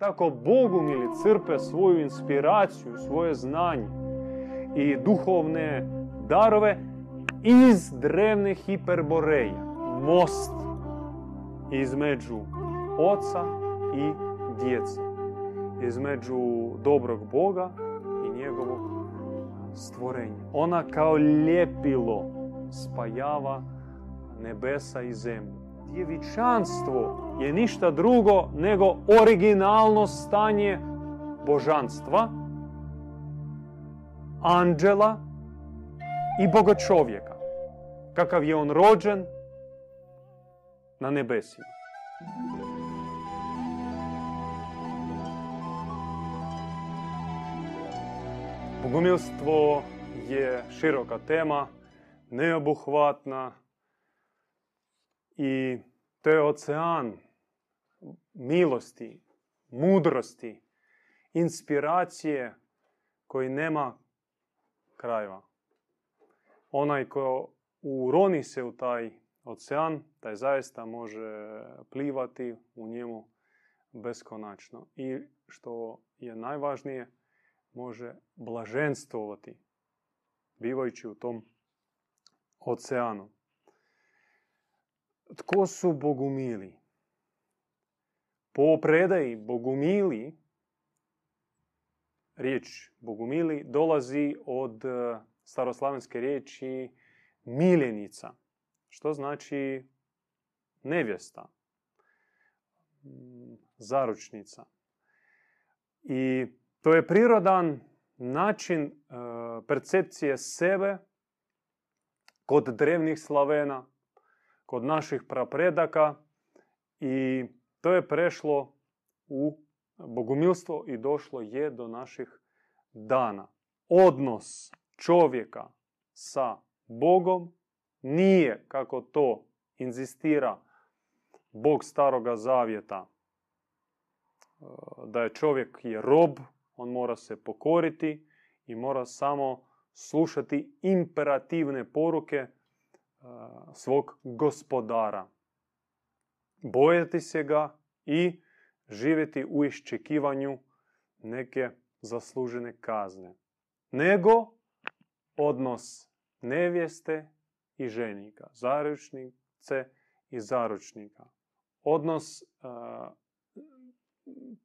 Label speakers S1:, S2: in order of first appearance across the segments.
S1: Tako bogumili crpe svoju inspiraciju, svoje znanje i duhovne darove iz drevne hiperboreje. Most između oca i djece. Između dobrog Boga i njegovog stvorenja. Ona kao ljepilo spajava nebesa i zemlju. Djevičanstvo je ništa drugo nego originalno stanje božanstva, anđela i boga čovjeka. Kakav je on rođen na nebesima. Bogumilstvo je široka tema, neobuhvatna i to je ocean milosti, mudrosti, inspiracije koji nema krajeva. Onaj ko uroni se u taj ocean, taj zaista može plivati u njemu beskonačno. I što je najvažnije, može blaženstvovati bivajući u tom oceanu. Tko su bogumili? Po predaji bogumili, riječ bogumili dolazi od e, staroslavenske riječi miljenica, što znači nevjesta, zaručnica. I to je prirodan način e, percepcije sebe kod drevnih Slavena, kod naših prapredaka i to je prešlo u bogumilstvo i došlo je do naših dana. Odnos čovjeka sa Bogom nije, kako to inzistira Bog staroga zavjeta, e, da je čovjek je rob, on mora se pokoriti i mora samo slušati imperativne poruke svog gospodara bojati se ga i živjeti u iščekivanju neke zaslužene kazne. Nego odnos nevjeste i ženika, zaručnice i zaručnika. Odnos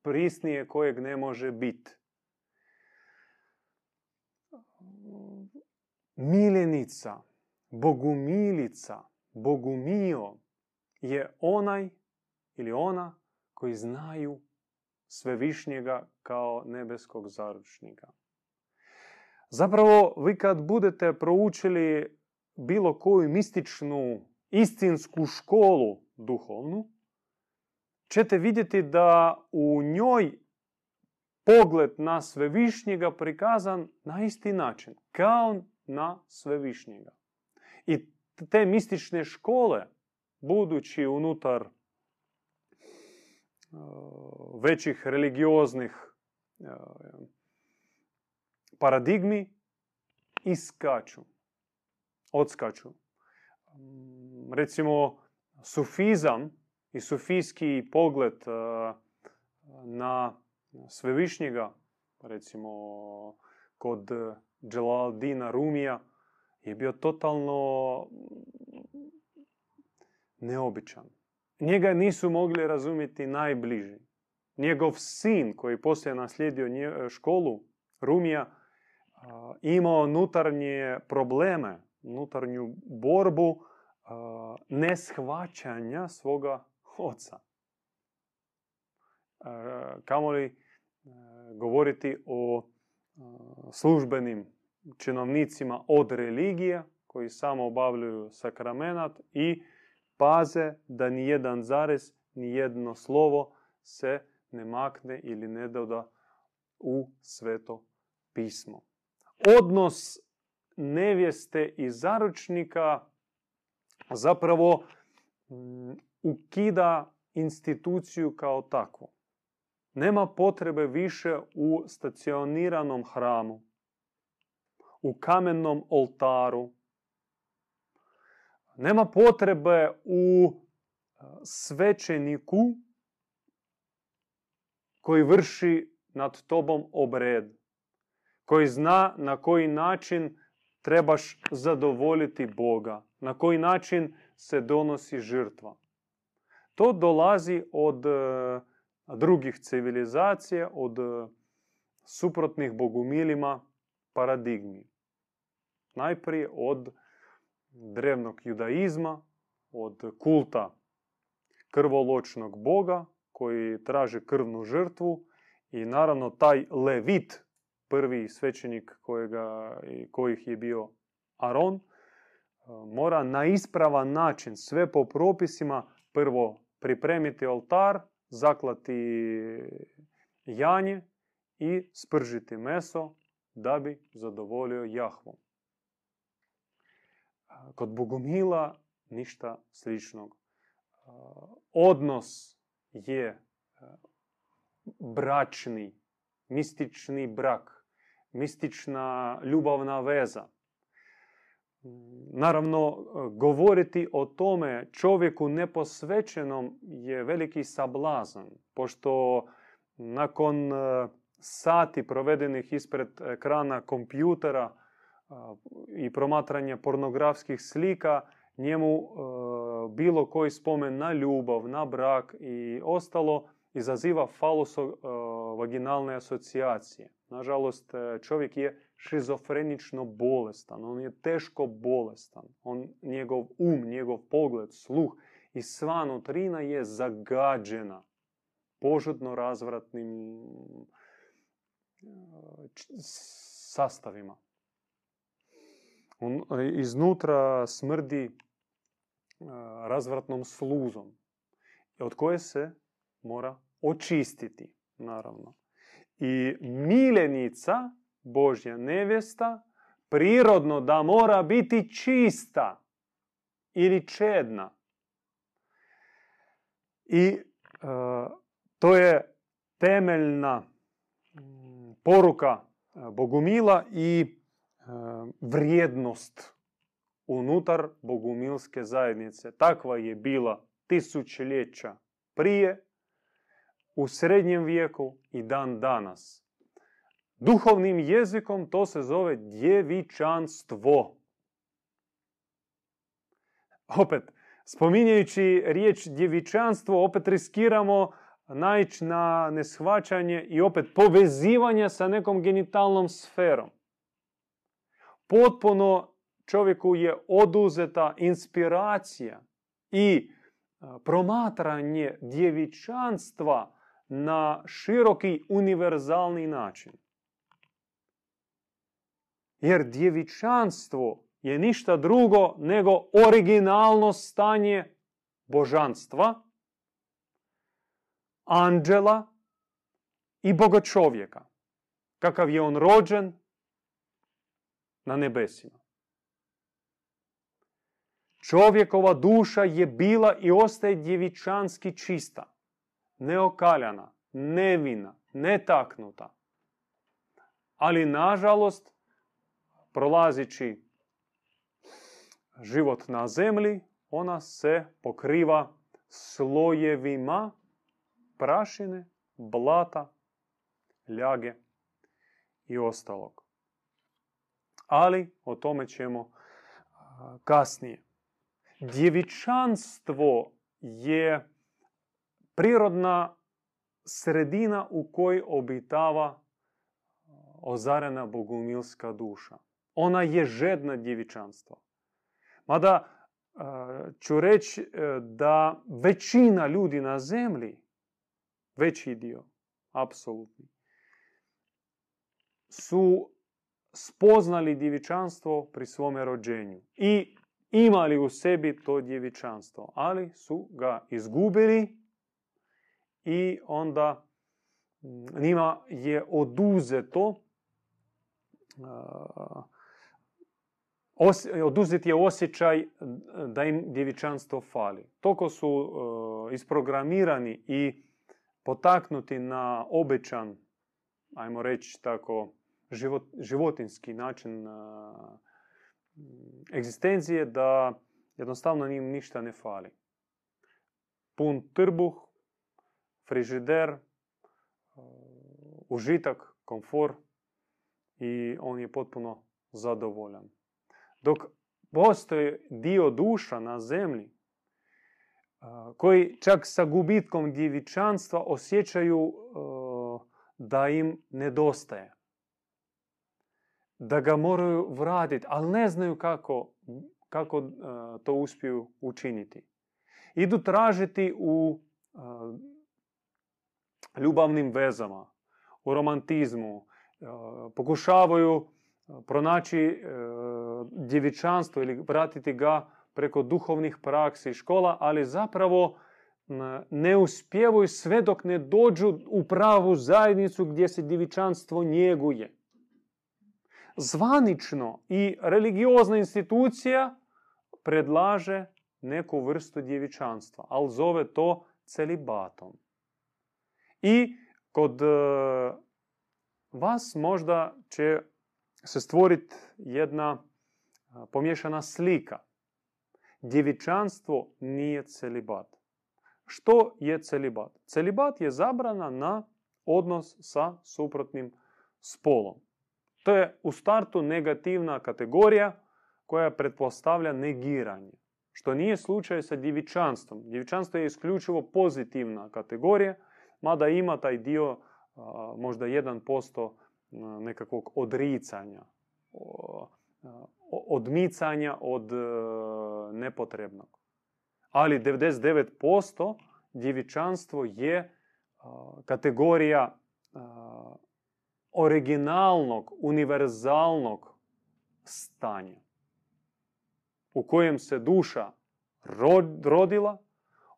S1: prisnije kojeg ne može biti. Miljenica, bogumilica, bogumio, je onaj ili ona koji znaju svevišnjega kao nebeskog zaručnika. Zapravo, vi kad budete proučili bilo koju mističnu, istinsku školu duhovnu, ćete vidjeti da u njoj pogled na svevišnjega prikazan na isti način, kao na svevišnjega. I te mistične škole budući unutar e, većih religioznih e, paradigmi iskaču, odskaču. Recimo, sufizam i sufijski pogled e, na svevišnjega, recimo kod Dželaldina Rumija, je bio totalno neobičan. Njega nisu mogli razumjeti najbliži. Njegov sin koji poslije naslijedio školu, Rumija, imao unutarnje probleme, unutarnju borbu neshvaćanja svoga oca. Kamo li govoriti o službenim činovnicima od religije koji samo obavljaju sakramenat i paze da ni jedan zarez, ni jedno slovo se ne makne ili ne doda u sveto pismo. Odnos nevjeste i zaručnika zapravo mm, ukida instituciju kao takvu. Nema potrebe više u stacioniranom hramu, u kamennom oltaru, nema potrebe u svećeniku koji vrši nad tobom obred, koji zna na koji način trebaš zadovoljiti Boga, na koji način se donosi žrtva. To dolazi od e, drugih civilizacija, od e, suprotnih bogumilima paradigmi. Najprije od drevnog judaizma, od kulta krvoločnog boga koji traži krvnu žrtvu i naravno taj levit, prvi svećenik kojega, kojih je bio Aron, mora na ispravan način, sve po propisima, prvo pripremiti oltar, zaklati janje i spržiti meso da bi zadovoljio Jahvom. Kod Bogomila ništa sličnog. Odnos je bračni, mistični brak, mistična ljubavna veza. Naravno, govoriti o tome čovjeku neposvećenom je veliki sablazan, pošto nakon sati provedenih ispred ekrana kompjutera i promatranja pornografskih slika, njemu bilo koji spomen na ljubav, na brak i ostalo izaziva faluso-vaginalne asocijacije. Nažalost, čovjek je šizofrenično bolestan, on je teško bolestan, on, njegov um, njegov pogled, sluh i sva nutrina je zagađena požudno razvratnim sastavima. On iznutra smrdi razvratnom sluzom od koje se mora očistiti, naravno. I miljenica, Božja nevjesta, prirodno da mora biti čista ili čedna. I to je temeljna poruka Bogumila i vrijednost unutar bogumilske zajednice. Takva je bila tisućljeća prije, u srednjem vijeku i dan danas. Duhovnim jezikom to se zove djevičanstvo. Opet, spominjajući riječ djevičanstvo, opet riskiramo naići na neshvaćanje i opet povezivanje sa nekom genitalnom sferom. Potpuno čovjeku je oduzeta inspiracija i promatranje djevičanstva na široki univerzalni način. Jer djevičanstvo je ništa drugo nego originalno stanje božanstva, anđela i boga čovjeka. Kakav je on rođen na nebesima. Čovjekova duša je bila i ostaje djevičanski čista, neokaljana, nevina, netaknuta. Ali nažalost, prolazići život na zemlji, ona se pokriva slojevima prašine, blata, ljage i ostalog. Ali o tome ćemo kasnije. Djevičanstvo je prirodna sredina u kojoj obitava ozarena bogumilska duša. Ona je žedna djevičanstva. Mada ću reći e, da većina ljudi na zemlji, veći dio, apsolutni, su spoznali djevičanstvo pri svome rođenju i imali u sebi to djevičanstvo, ali su ga izgubili i onda njima je oduzeto oduzet je osjećaj da im djevičanstvo fali. Toliko su isprogramirani i potaknuti na obećan, ajmo reći tako, životinski način egzistencije da jednostavno njim ništa ne fali. Pun trbuh, frižider, užitak, komfor i on je potpuno zadovoljan. Dok postoji dio duša na zemlji koji čak sa gubitkom djevičanstva osjećaju da im nedostaje. Da ga moraju vratiti, ali ne znaju kako, kako to uspiju učiniti. Idu tražiti u ljubavnim vezama, u romantizmu, pokušavaju pronaći djevičanstvo ili vratiti ga preko duhovnih praksi i škola, ali zapravo ne uspjevaju sve dok ne dođu u pravu zajednicu gdje se djevičanstvo njeguje. Zvanično i religiozna institucija predlaže neku vrstu djevičanstva, ali zove to celibatom. I kod e, vas možda će se stvoriti jedna pomješana slika. Djevičanstvo nije celibat. Što je celibat? Celibat je zabrana na odnos sa suprotnim spolom. To je u startu negativna kategorija koja pretpostavlja negiranje. Što nije slučaj sa djevičanstvom. Djevičanstvo je isključivo pozitivna kategorija, mada ima taj dio možda 1% nekakvog odricanja, odmicanja od e, nepotrebnog. Ali 99% djevičanstvo je kategorija originalnog, univerzalnog stanja u kojem se duša rodila,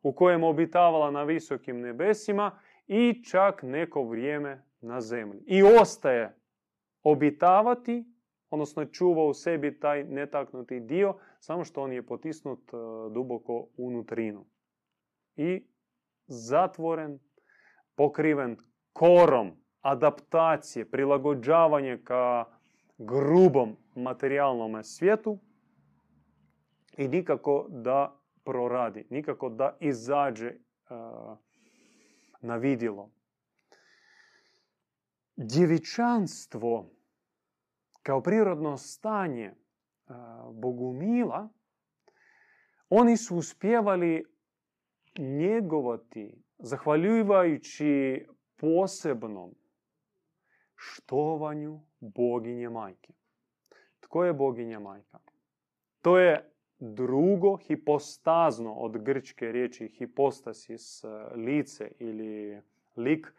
S1: u kojem obitavala na visokim nebesima i čak neko vrijeme na zemlji. I ostaje obitavati, odnosno čuva u sebi taj netaknuti dio, samo što on je potisnut e, duboko unutrinu. I zatvoren, pokriven korom adaptacije, prilagođavanje ka grubom materijalnom svijetu i nikako da proradi, nikako da izađe uh, na vidjelo. Djevičanstvo kao prirodno stanje bogumila, oni su uspjevali njegovati, zahvaljujući posebnom štovanju boginje majke. Tko je boginja majka? To je drugo hipostazno od grčke riječi hipostasis, lice ili lik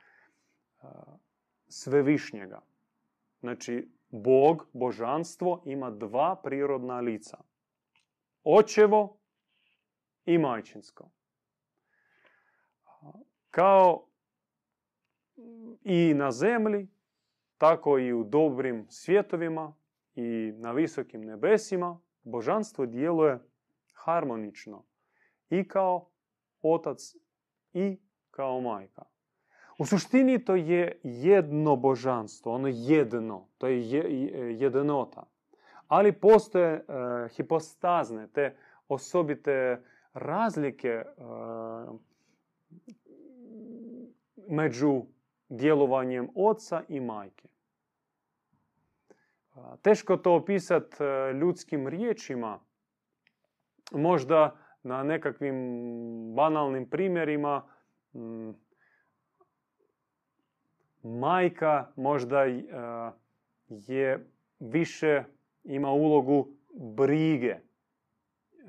S1: svevišnjega. Znači, Bog, božanstvo, ima dva prirodna lica. Očevo i majčinsko. Kao i na zemlji, tako i u dobrim svjetovima i na visokim nebesima, božanstvo djeluje harmonično i kao otac i kao majka. U suštini to je jedno božanstvo, ono jedno, to je jednota. Ali postoje e, hipostazne, te osobite razlike uh, među djelovanjem oca i majke. Teško to opisati ljudskim riječima, možda na nekakvim banalnim primjerima majka možda je više ima ulogu brige,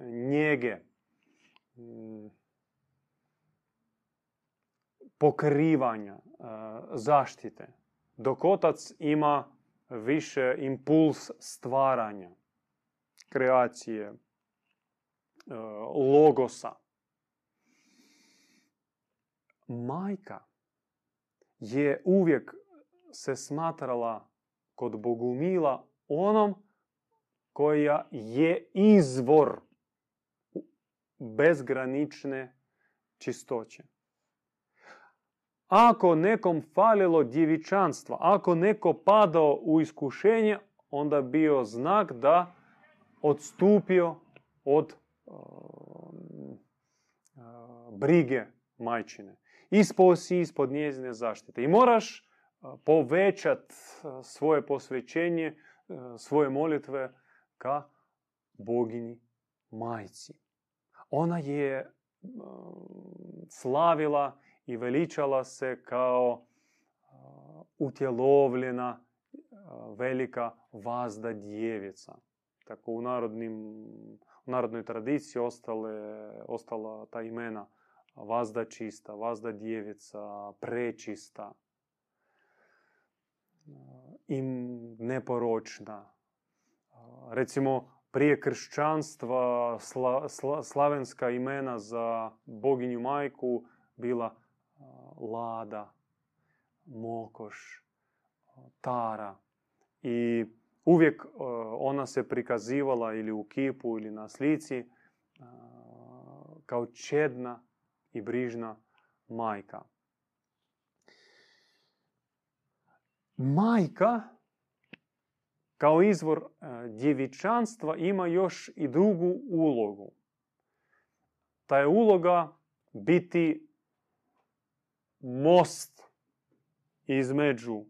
S1: njege, pokrivanja, zaštite. Dok otac ima više impuls stvaranja, kreacije, logosa. Majka je uvijek se smatrala kod Bogumila onom koja je izvor bezgranične čistoće. Ako nekom falilo djevičanstva, ako neko padao u iskušenje, onda bio znak da odstupio od brige majčine. Ispao si ispod njezine zaštite. I moraš povećati svoje posvećenje, svoje molitve ka bogini majci. Ona je slavila i veličala se kao utjelovljena velika vazda djevica. Tako u, narodnim, u narodnoj tradiciji ostale, ostala ta imena vazda čista, vazda djevica, prečista i neporočna. Recimo, prije kršćanstva sla, sla, slavenska imena za boginju majku bila Lada, Mokoš, Tara. I uvijek ona se prikazivala ili u kipu ili na slici kao čedna i brižna majka. Majka kao izvor djevičanstva ima još i drugu ulogu. Ta je uloga biti most između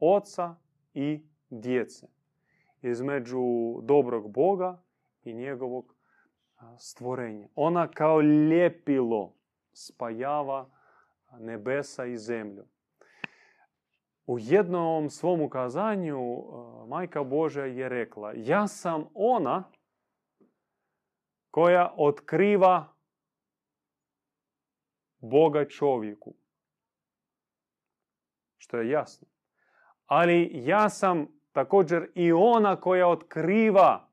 S1: oca i djece. Između dobrog Boga i njegovog stvorenja. Ona kao ljepilo spajava nebesa i zemlju. U jednom svom ukazanju Majka Božja je rekla ja sam ona koja otkriva Boga čovjeku. Što je jasno. Ali ja sam također i ona koja otkriva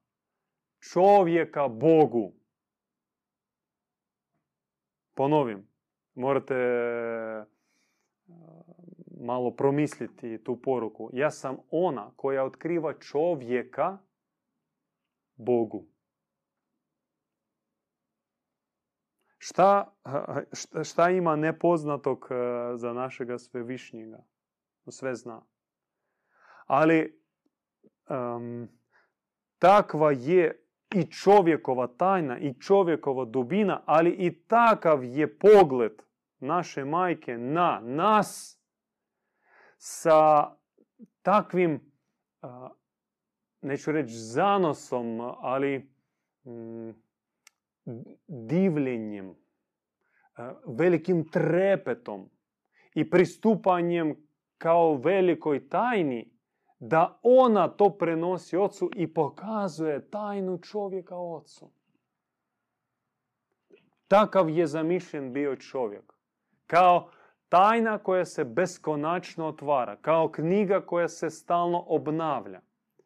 S1: čovjeka Bogu. Ponovim, morate malo promisliti tu poruku. Ja sam ona koja otkriva čovjeka Bogu. Šta, šta ima nepoznatog za našega svevišnjega? Sve zna. Ali um, takva je i čovjekova tajna i čovjekova dubina, ali i takav je pogled naše majke na nas sa takvim, neću reći zanosom, ali mm, divljenjem, velikim trepetom i pristupanjem kao velikoj tajni, da ona to prenosi ocu i pokazuje tajnu čovjeka ocu. Takav je zamišljen bio čovjek. Kao tajna koja se beskonačno otvara, kao knjiga koja se stalno obnavlja.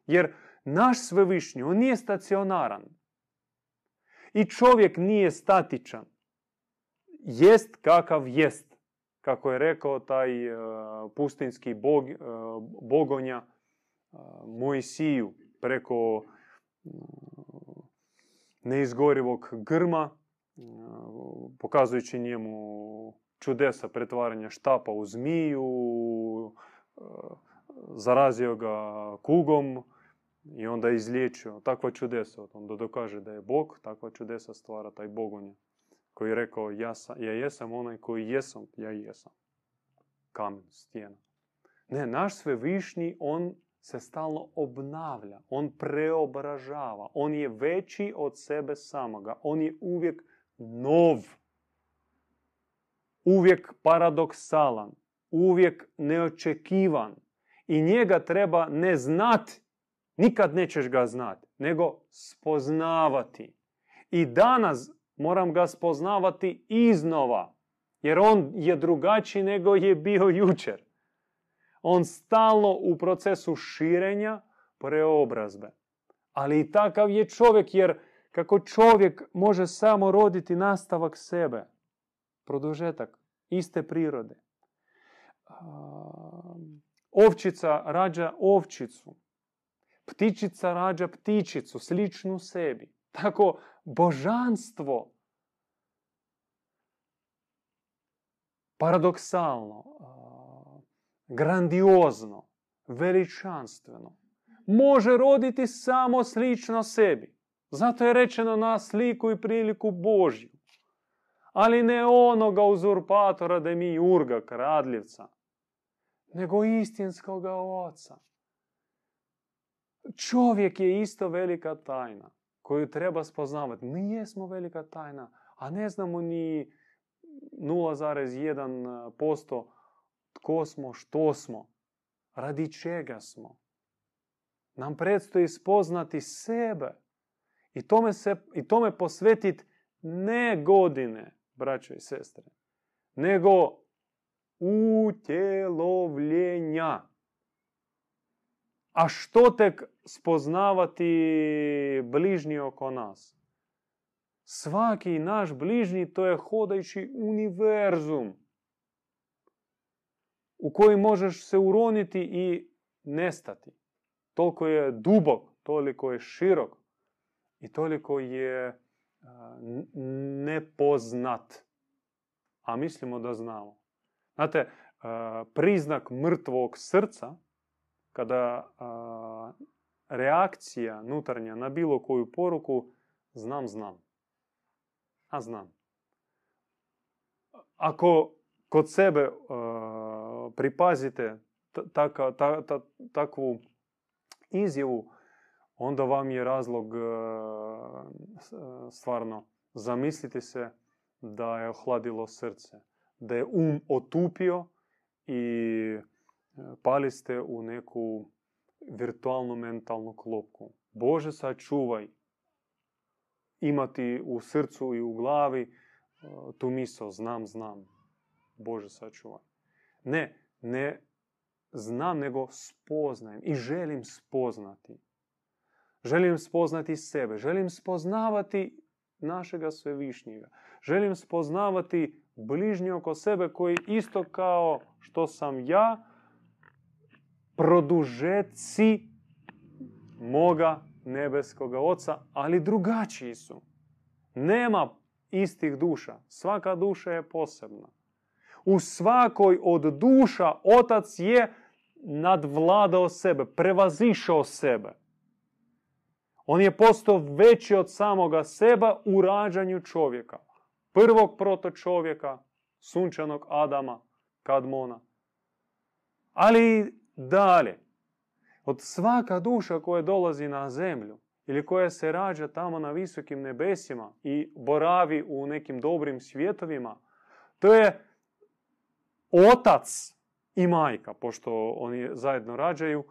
S1: Jer naš svevišnji, on nije stacionaran. I čovjek nije statičan. Jest kakav jest. Kako je rekao taj uh, pustinski bog, uh, bogonja uh, Mojsiju preko neizgorivog grma, pokazujući njemu čudesa pretvaranja štapa u zmiju, e, zarazio ga kugom i onda izliječio. Takva čudesa. Onda dokaže da je Bog, takva čudesa stvara taj Bogonja. Koji je rekao, ja, sam, ja jesam onaj koji jesam, ja jesam. Kamen, stijena. Ne, naš svevišnji, on se stalno obnavlja. On preobražava. On je veći od sebe samoga. On je uvijek nov uvijek paradoksalan, uvijek neočekivan. I njega treba ne znati, nikad nećeš ga znati, nego spoznavati. I danas moram ga spoznavati iznova, jer on je drugačiji nego je bio jučer. On stalno u procesu širenja preobrazbe. Ali i takav je čovjek, jer kako čovjek može samo roditi nastavak sebe, produžetak iste prirode. Ovčica rađa ovčicu. Ptičica rađa ptičicu, sličnu sebi. Tako božanstvo paradoksalno, grandiozno, veličanstveno, može roditi samo slično sebi. Zato je rečeno na sliku i priliku Božju ali ne onoga uzurpatora da mi Jurga, kradljivca, nego istinskog oca. Čovjek je isto velika tajna koju treba spoznavati. Mi jesmo velika tajna, a ne znamo ni 0,1% tko smo, što smo, radi čega smo. Nam predstoji spoznati sebe i tome, se, i tome posvetiti ne godine, braćo i sestre, nego utjelovljenja. A što tek spoznavati bližnji oko nas? Svaki naš bližnji to je hodajući univerzum u koji možeš se uroniti i nestati. Toliko je dubok, toliko je širok i toliko je nepoznat. A mislimo da znamo. Znate, priznak mrtvog srca, kada reakcija nutarnja na bilo koju poruku, znam, znam. A znam. Ako kod sebe pripazite takvu izjavu, onda vam je razlog stvarno zamisliti se da je ohladilo srce, da je um otupio i pali ste u neku virtualnu mentalnu klopku. Bože, sačuvaj imati u srcu i u glavi tu misao, znam, znam. Bože, sačuvaj. Ne, ne znam, nego spoznajem i želim spoznati. Želim spoznati sebe, želim spoznavati našega svevišnjega. Želim spoznavati bližnji oko sebe koji isto kao što sam ja, produžeci moga nebeskoga oca, ali drugačiji su. Nema istih duša. Svaka duša je posebna. U svakoj od duša otac je nadvladao sebe, prevazišao sebe. On je postao veći od samoga seba u rađanju čovjeka. Prvog proto čovjeka, sunčanog Adama, Kadmona. Ali dalje. Od svaka duša koja dolazi na zemlju ili koja se rađa tamo na visokim nebesima i boravi u nekim dobrim svjetovima, to je otac i majka, pošto oni zajedno rađaju,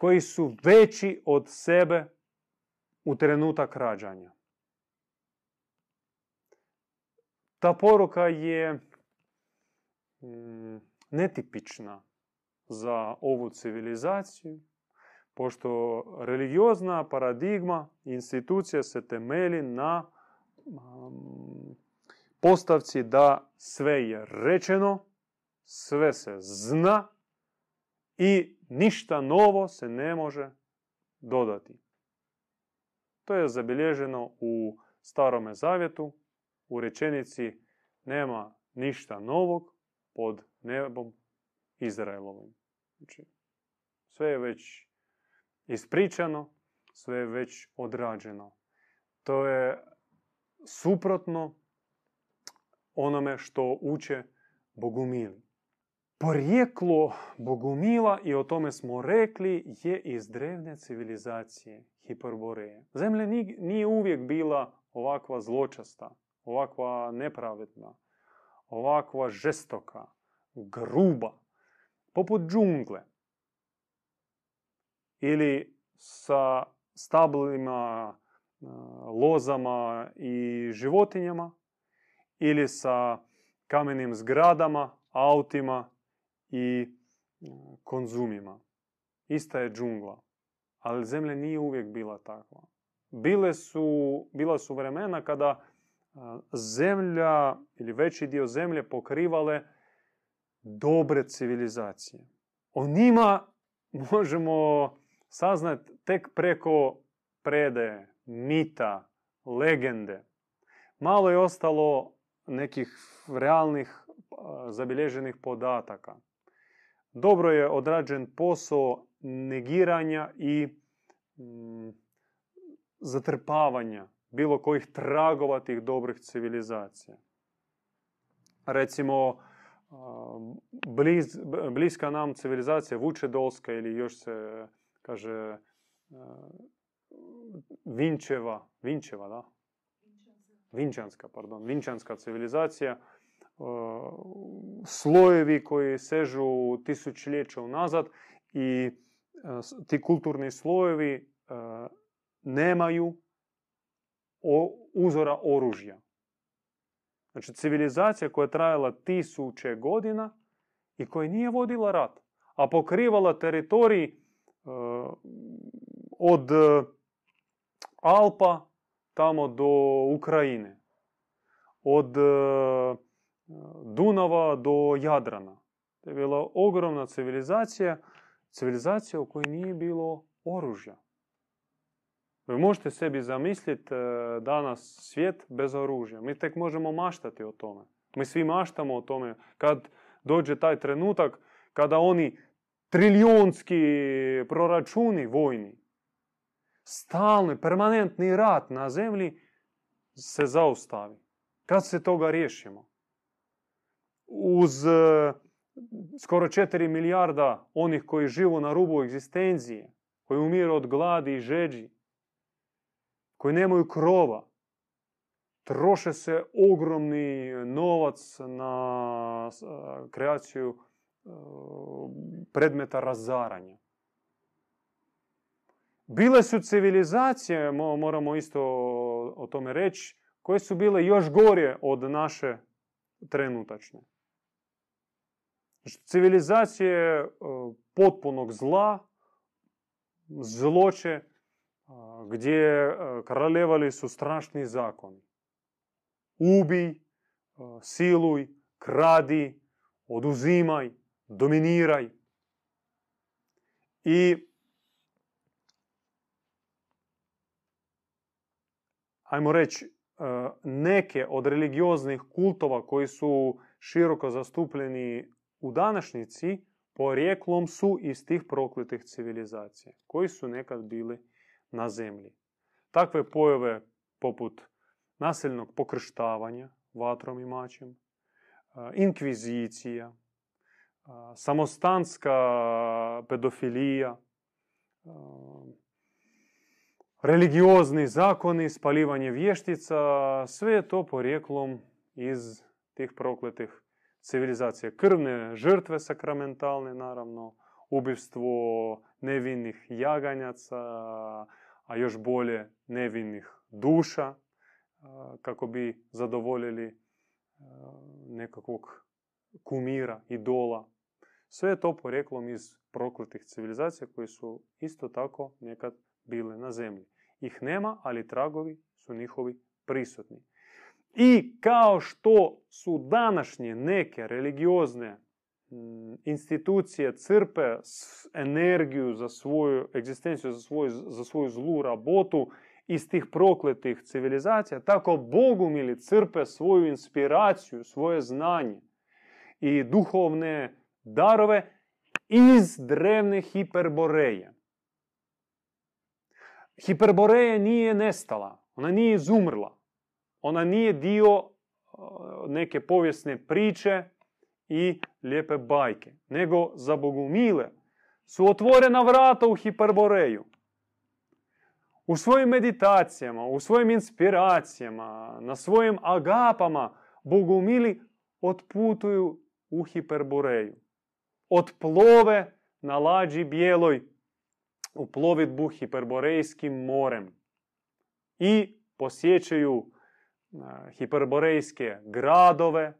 S1: koji su veći od sebe u trenutak rađanja. Ta poruka je mm, netipična za ovu civilizaciju, pošto religiozna paradigma institucija se temeli na postavci da sve je rečeno, sve se zna i ništa novo se ne može dodati. To je zabilježeno u Starome zavjetu, u rečenici nema ništa novog pod nebom Izraelovim. Znači, sve je već ispričano, sve je već odrađeno. To je suprotno onome što uče bogumili. Porijeklo bogumila, i o tome smo rekli, je iz drevne civilizacije Hiperboreje. Zemlja nije uvijek bila ovakva zločasta, ovakva nepravedna, ovakva žestoka, gruba, poput džungle. Ili sa stablima, lozama i životinjama, ili sa kamenim zgradama, autima i konzumima. Ista je džungla. Ali zemlja nije uvijek bila takva. Bile su, bila su vremena kada zemlja ili veći dio zemlje pokrivale dobre civilizacije. O njima možemo saznati tek preko predaje, mita, legende. Malo je ostalo nekih realnih zabilježenih podataka. Dobro je odrađen posao negiranja i mm, zatrpavanja bilo kojih tragova tih dobrih civilizacija. Recimo, bliz, bliska nam civilizacija Vučedolska ili još se kaže Vinčeva, Vinčeva, da? Vinčanska, pardon, Vinčanska civilizacija, slojevi koji sežu tisućljeća unazad i ti kulturni slojevi nemaju uzora oružja. Znači civilizacija koja je trajala tisuće godina i koja nije vodila rat, a pokrivala teritorij od Alpa tamo do Ukrajine. Od Dunava do Jadrana. To je bila ogromna civilizacija, civilizacija u kojoj nije bilo oružja. Vi možete sebi zamisliti danas svijet bez oružja. Mi tek možemo maštati o tome. Mi svi maštamo o tome kad dođe taj trenutak kada oni triljonski proračuni vojni, stalni, permanentni rat na zemlji se zaustavi. Kad se toga riješimo? Uz e, skoro 4 milijarda onih koji živu na rubu egzistencije, koji umiru od gladi i žeđi, koji nemaju krova, troše se ogromni novac na kreaciju e, predmeta razaranja. Bile su civilizacije, moramo isto o tome reći, koje su bile još gore od naše trenutačne. Znači, civilizacije e, potpunog zla, zloče, gdje kraljevali su strašni zakoni. Ubij, siluj, kradi, oduzimaj, dominiraj. I ajmo reći, neke od religioznih kultova koji su široko zastupljeni u današnjici, porijeklom su iz tih prokletih civilizacija, koji su nekad bili na zemlji. Takve pojave poput nasilnog pokrštavanja vatrom i mačem, inkvizicija, samostanska pedofilija, religiozni zakoni, spalivanje vještica, sve je to porijeklom iz tih prokletih civilizacija. Krvne žrtve sakramentalne, naravno, nevinnih jaganjaca, a još bolje nevinnih duša, kako bi zadovoljili nekakvog kumira, idola. Sve je to porijeklom iz prokletih civilizacija koji su isto tako nekad bile na zemlji. Ih nema, ali tragovi su njihovi prisutni. I kao što su današnje neke religiozne institucije crpe energiju za svoju egzistenciju, za svoju, za svoju zlu rabotu iz tih prokletih civilizacija, tako bogumili crpe svoju inspiraciju, svoje znanje i duhovne darove iz drevne hiperboreje. Hiperboreja nije nestala, ona nije izumrla. Ona nije dio neke povijesne priče i lijepe bajke, nego za bogumile su otvorena vrata u hiperboreju. U svojim meditacijama, u svojim inspiracijama, na svojim agapama bogumili otputuju u hiperboreju. Otplove na lađi bijeloj u plovidbu hiperborejskim morem i posjećaju hiperborejske gradove,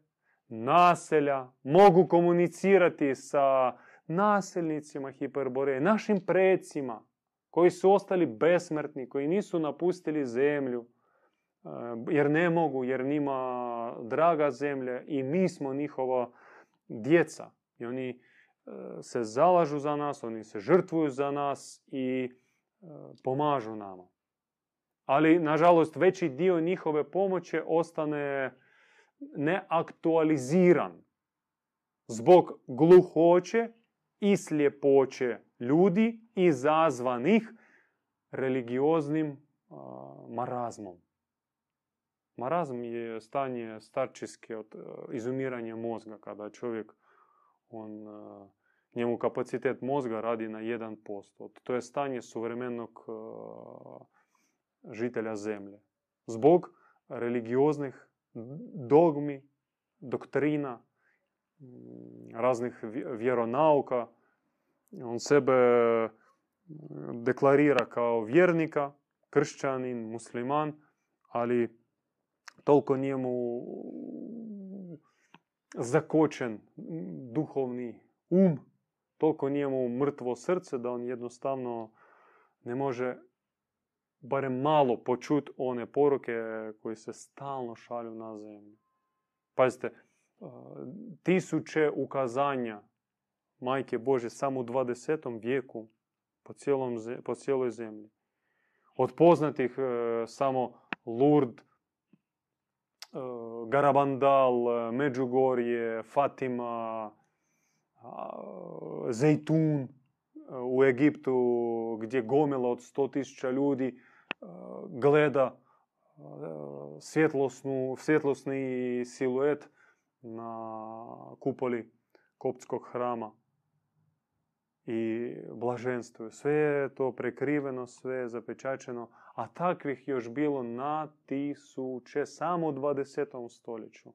S1: naselja, mogu komunicirati sa naselnicima Hiperboreje, našim predsima koji su ostali besmrtni, koji nisu napustili zemlju, jer ne mogu, jer nima draga zemlja i mi smo njihova djeca. I oni se zalažu za nas, oni se žrtvuju za nas i pomažu nama ali nažalost veći dio njihove pomoći ostane neaktualiziran zbog gluhoće i sljepoće ljudi izazvanih religioznim marazmom. Marazm je stanje starčiske od e, izumiranja mozga, kada čovjek, on, e, njemu kapacitet mozga radi na 1%. To je stanje suvremenog e, žitelja zemlje. Zbog religioznih dogmi, doktrina, raznih vjeronauka, on sebe deklarira kao vjernika, kršćanin, musliman, ali toliko njemu zakočen duhovni um, toliko njemu mrtvo srce da on jednostavno ne može barem malo počuti one poruke koje se stalno šalju na zemlju. Pazite, tisuće ukazanja Majke Bože samo u 20. vijeku po, cijelom, po cijeloj zemlji. Od poznatih e, samo Lourdes, e, Garabandal, Međugorje, Fatima, Zejtun u Egiptu gdje gomila od 100.000 ljudi gleda svjetlosni siluet na kupoli koptskog hrama i blaženstvuju. Sve je to prekriveno, sve je zapečačeno, a takvih još bilo na tisuće samo u 20. stoljeću.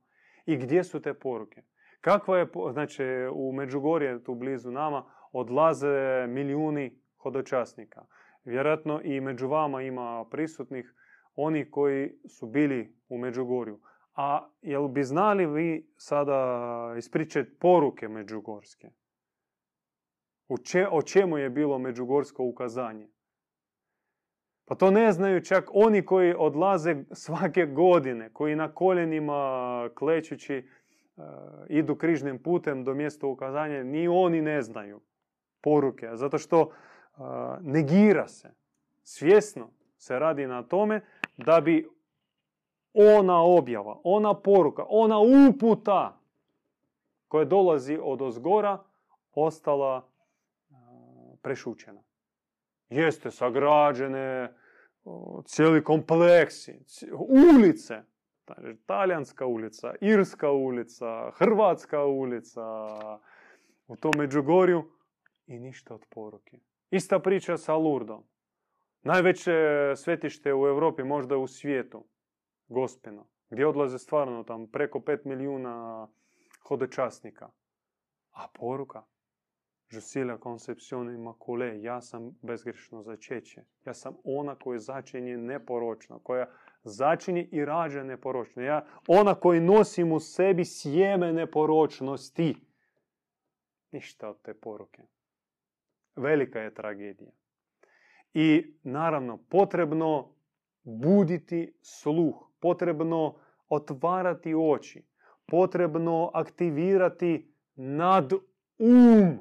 S1: I gdje su te poruke? Kakva je, znači u Međugorje, tu blizu nama, odlaze milijuni hodočasnika. Vjerojatno i među vama ima prisutnih oni koji su bili u Međugorju. A jel bi znali vi sada ispričati poruke međugorske? o čemu je bilo međugorsko ukazanje? Pa to ne znaju čak oni koji odlaze svake godine, koji na koljenima klećući e, idu križnim putem do mjesta ukazanja, ni oni ne znaju poruke, zato što negira se. Svjesno se radi na tome da bi ona objava, ona poruka, ona uputa koja dolazi od ozgora ostala prešućena. Jeste sagrađene cijeli kompleksi, ulice, talijanska ulica, irska ulica, hrvatska ulica, u tom Međugorju i ništa od poruke. Ista priča sa Lurdom. Najveće svetište u Europi, možda u svijetu, Gospino, gdje odlaze stvarno tam preko 5 milijuna hodečasnika. A poruka? Je suis la conception immaculée. Ja sam bezgrešno začeće. Ja sam ona koja začinje neporočno, koja začinje i rađa neporočno. Ja, ona koji nosim u sebi sjeme neporočnosti. Ništa od te poruke. Velika je tragedija. I naravno, potrebno buditi sluh, potrebno otvarati oči, potrebno aktivirati nad um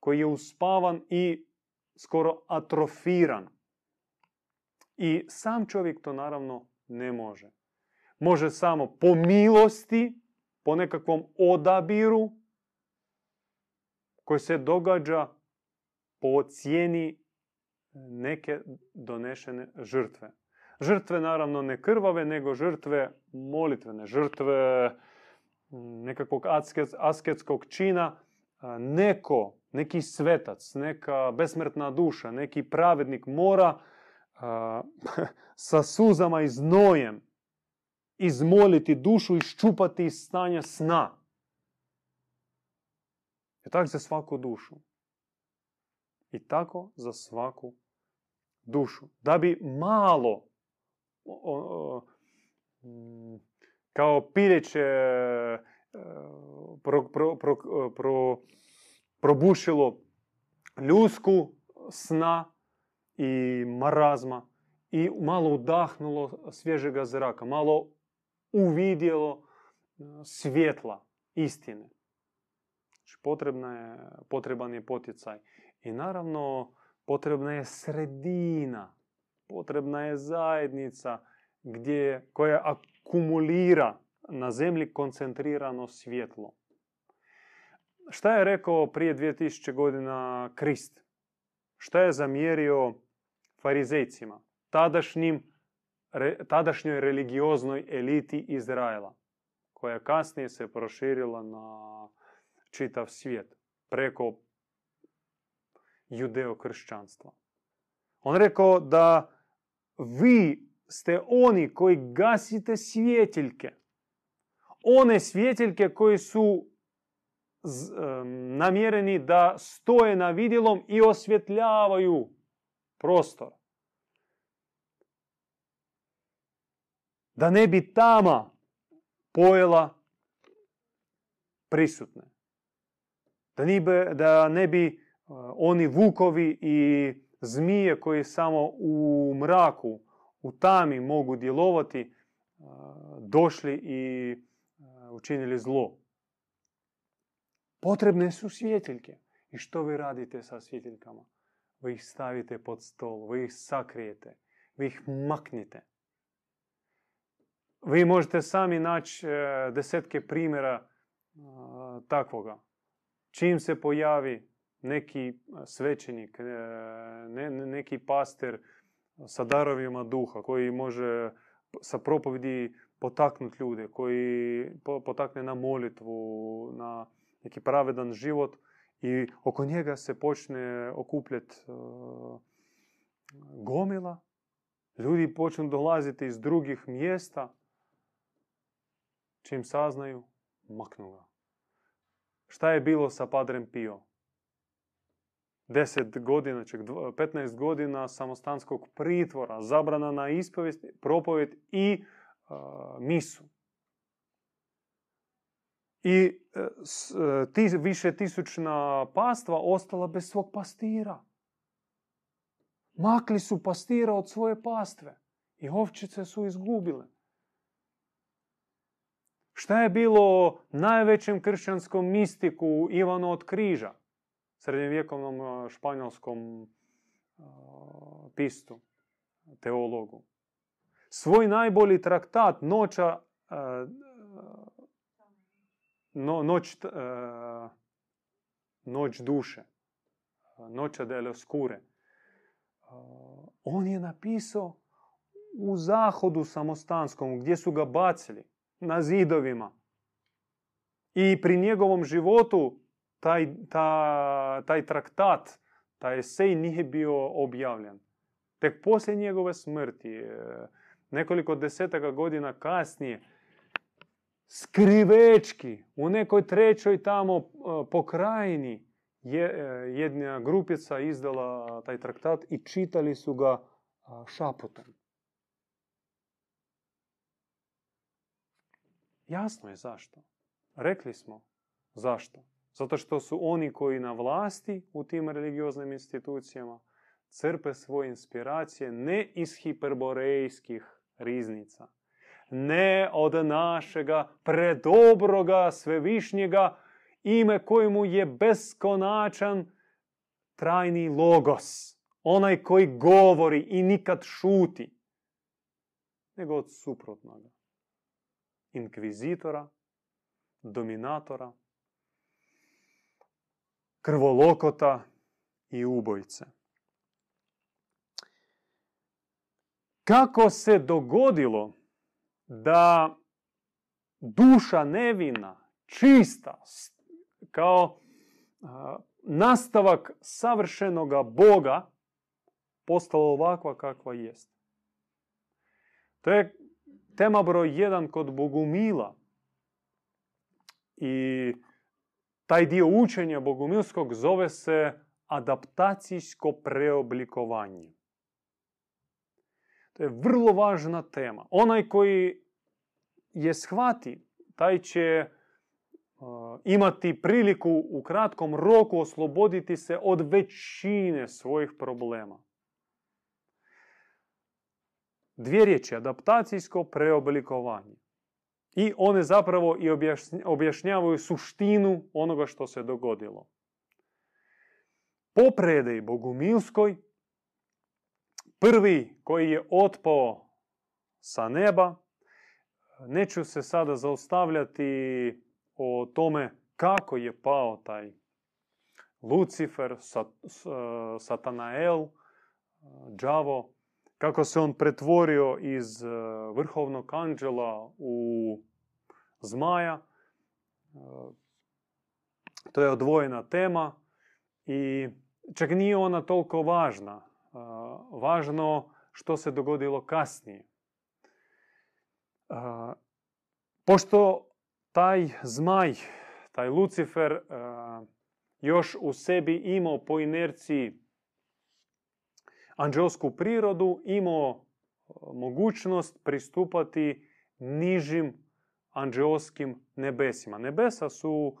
S1: koji je uspavan i skoro atrofiran. I sam čovjek to naravno ne može. Može samo po milosti, po nekakvom odabiru koji se događa po cijeni neke donešene žrtve. Žrtve naravno ne krvave, nego žrtve molitvene, žrtve nekakvog asketskog čina. Neko neki svetac, neka besmrtna duša, neki pravednik mora sa suzama i znojem izmoliti dušu i ščupati iz stanja sna. I tako za svaku dušu. I tako za svaku dušu. Da bi malo kao pileće pro, pro, probušilo ljusku sna i marazma i malo udahnulo svježega zraka, malo uvidjelo e, svjetla istine. Znači, potrebna je, potreban je poticaj. I naravno, potrebna je sredina, potrebna je zajednica gdje, koja akumulira na zemlji koncentrirano svjetlo. Šta je rekao prije 2000 godina Krist? Šta je zamjerio farizejcima, tadašnjim tadašnjoj religioznoj eliti Izraela, koja kasnije se proširila na čitav svijet preko judeo-kršćanstva. On rekao da vi ste oni koji gasite svjetiljke. One svjetiljke koji su namjereni da stoje na vidjelom i osvjetljavaju prostor. Da ne bi tama pojela prisutne. Da, da ne bi oni vukovi i zmije koji samo u mraku, u tami mogu djelovati, došli i učinili zlo. Potrebne su svjetiljke. I što vi radite sa svjetiljkama? Vi ih stavite pod stol, vi ih sakrijete, vi ih maknite. Vi možete sami naći e, desetke primjera takvoga. Čim se pojavi neki svećenik, e, neki pastor sa darovima duha koji može sa propovedi potaknuti ljude, koji potakne na molitvu, na neki pravedan život i oko njega se počne okupljati e, gomila. Ljudi počnu dolaziti iz drugih mjesta. Čim saznaju, maknu ga. Šta je bilo sa Padrem Pio? 10 godina, čak 15 godina samostanskog pritvora, zabrana na ispovijest, propovjed i misu. I e, ti više tisućna pastva ostala bez svog pastira. Makli su pastira od svoje pastve i ovčice su izgubile. Šta je bilo najvećem kršćanskom mistiku Ivanu od križa? Srednjevjekovnom španjolskom pistu, teologu. Svoj najbolji traktat Noća no, noć, noć duše, noća delle oscure. Uh, on je napisao u zahodu samostanskom, gdje su ga bacili, na zidovima. I pri njegovom životu taj, ta, taj traktat, taj esej nije bio objavljen. Tek poslije njegove smrti, nekoliko desetaka godina kasnije, skrivečki u nekoj trećoj tamo e, pokrajini je e, jedna grupica izdala taj traktat i čitali su ga šaputom. Jasno je zašto. Rekli smo zašto. Zato što su oni koji na vlasti u tim religioznim institucijama crpe svoje inspiracije ne iz hiperborejskih riznica, ne od našega predobroga svevišnjega ime kojemu je beskonačan trajni logos. Onaj koji govori i nikad šuti. Nego od suprotnoga. Inkvizitora, dominatora, krvolokota i ubojce. Kako se dogodilo da duša nevina, čista, kao nastavak savršenoga Boga postala ovakva kakva jest. To je tema broj jedan kod Bogumila. I taj dio učenja bogumilskog zove se adaptacijsko preoblikovanje. To je vrlo važna tema. Onaj koji je shvati, taj će uh, imati priliku u kratkom roku osloboditi se od većine svojih problema. Dvije riječi, adaptacijsko preoblikovanje. I one zapravo i objašnjavaju suštinu onoga što se dogodilo. Po predaji Bogumilskoj prvi koji je otpao sa neba, neću se sada zaustavljati o tome kako je pao taj Lucifer, Satanael, Džavo kako se on pretvorio iz e, vrhovnog anđela u zmaja. E, to je odvojena tema i čak nije ona toliko važna. E, važno što se dogodilo kasnije. Pošto taj zmaj, taj Lucifer još u sebi imao po inerciji anđelsku prirodu, imao mogućnost pristupati nižim anđelskim nebesima. Nebesa su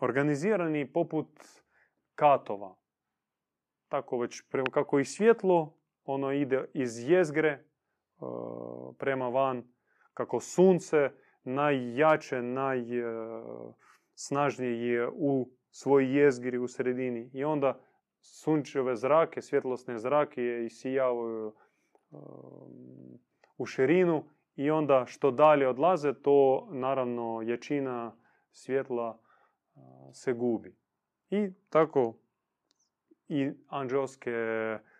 S1: organizirani poput katova. Tako već kako i svjetlo, ono ide iz jezgre prema van, kako sunce najjače, najsnažnije je u svoj jezgri u sredini. I onda sunčeve zrake, svjetlosne zrake isijavaju u širinu i onda što dalje odlaze, to naravno jačina svjetla se gubi. I tako i anđelske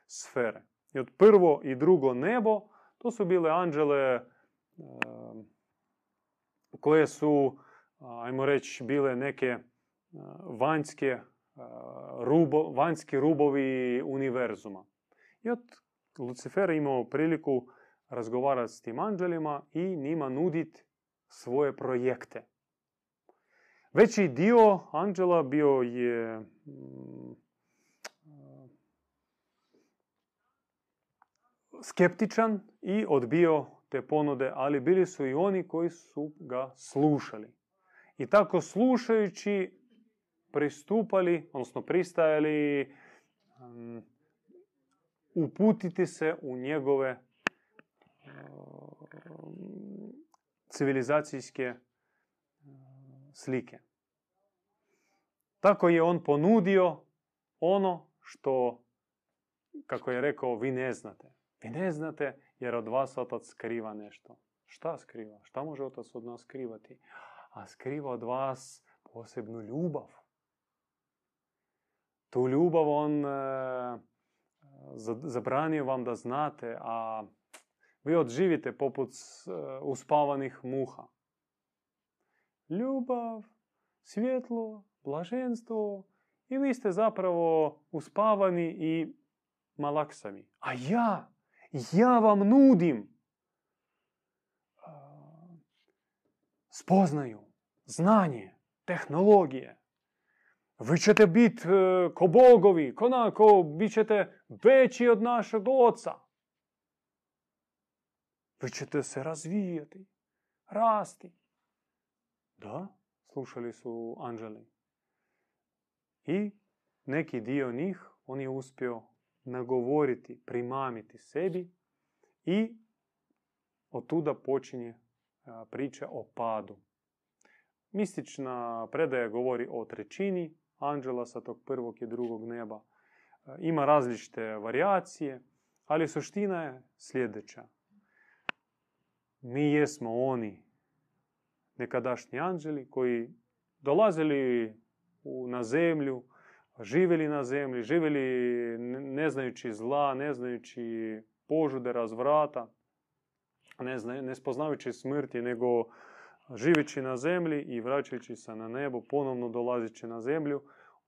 S1: sfere. I od prvo i drugo nebo, to su bile anđele koje su, ajmo reći, bile neke vanjske, rubo, vanjski rubovi univerzuma. I od Lucifera imao priliku razgovarati s tim anđelima i njima nuditi svoje projekte. Veći dio anđela bio je mm, skeptičan i odbio te ponude, ali bili su i oni koji su ga slušali. I tako slušajući pristupali, odnosno pristajali um, uputiti se u njegove civilizacijske slike. Tako je on ponudio ono što, kako je rekao, vi ne znate. Vi ne znate jer od vas otac skriva nešto. Šta skriva? Šta može otac od nas skrivati? A skriva od vas posebnu ljubav. Ljubav on e, zabranio vam da znate, a vi odživite poput e, uspavanih muha. Ljubav, svjetlo, blaženstvo i vi ste zapravo uspavani i malaksavi. A ja, ja vam nudim spoznaju, znanje, tehnologije. Vi ćete biti e, ko bogovi, ko, na, ko bit ćete veći od našeg oca. Vi ćete se razvijati, rasti. Da, slušali su anđeli. I neki dio njih on je uspio nagovoriti, primamiti sebi i od tuda počinje priča o padu. Mistična predaja govori o trećini anđela sa tog prvog i drugog neba. Ima različite varijacije, ali suština je sljedeća. Mi jesmo oni nekadašnji anđeli koji dolazili na zemlju, živjeli na zemlji, živjeli ne znajući zla, ne znajući požude, razvrata, ne, zna, ne spoznajući smrti, nego živeći na zemlji i vraćajući se na nebo, ponovno dolazeći na zemlju,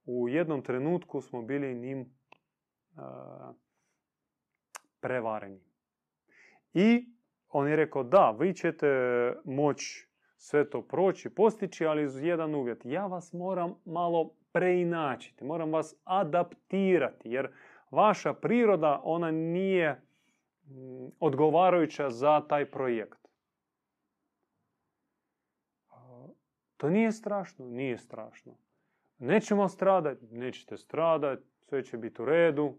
S1: u jednom trenutku smo bili njim uh, prevareni. I on je rekao, da, vi ćete moći sve to proći, postići, ali uz jedan uvjet. Ja vas moram malo preinačiti, moram vas adaptirati, jer vaša priroda, ona nije mm, odgovarajuća za taj projekt. To nije strašno, nije strašno. Nećemo stradati, nećete stradati, sve će biti u redu,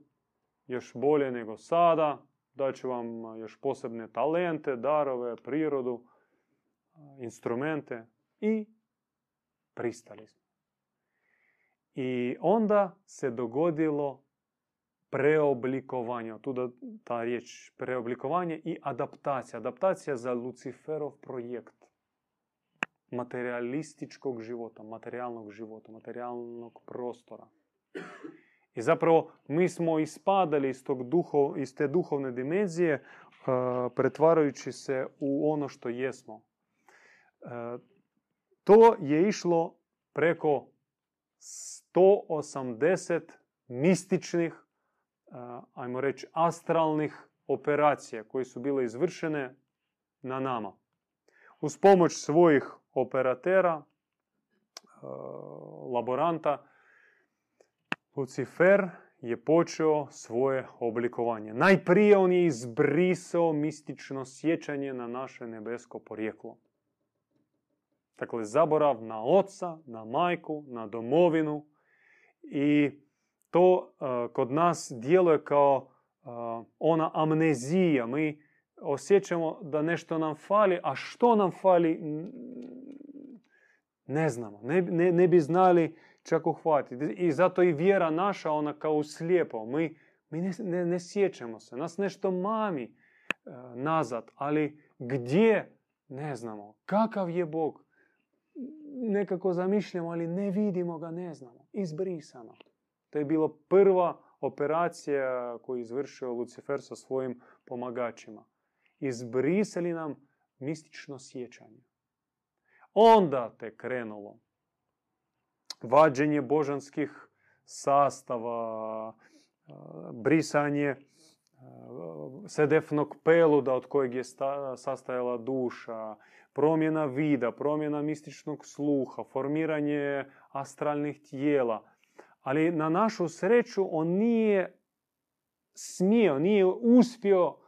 S1: još bolje nego sada, daću vam još posebne talente, darove, prirodu, instrumente i pristali smo. I onda se dogodilo preoblikovanje, tuda ta riječ preoblikovanje i adaptacija. Adaptacija za Luciferov projekt materialističkog života, materijalnog života, materijalnog prostora. I zapravo mi smo ispadali iz, tog duho, iz te duhovne dimenzije uh, pretvarajući se u ono što jesmo. Uh, to je išlo preko 180 mističnih, uh, ajmo reći, astralnih operacija koje su bile izvršene na nama. Uz pomoć svojih operatera, laboranta, Lucifer je počeo svoje oblikovanje. Najprije on je izbrisao mistično sjećanje na naše nebesko porijeklo. Dakle, zaborav na oca, na majku, na domovinu i to uh, kod nas djeluje kao uh, ona amnezija. Mi osjećamo da nešto nam fali, a što nam fali ne znamo. Ne, ne, ne bi znali čak uhvatiti. I zato i vjera naša, ona kao slijepo. Mi, mi ne, ne, ne sjećamo se. Nas nešto mami e, nazad, ali gdje? Ne znamo. Kakav je Bog? Nekako zamišljamo, ali ne vidimo ga, ne znamo. Izbrisano. To je bilo prva operacija koju je izvršio Lucifer sa svojim pomagačima. Izbrisali nam mistično sjećanje. Onda te krenulo vađenje božanskih sastava, brisanje sedefnog peluda od kojeg je sastajala duša, promjena vida, promjena mističnog sluha, formiranje astralnih tijela. Ali na našu sreću on nije smio, nije uspio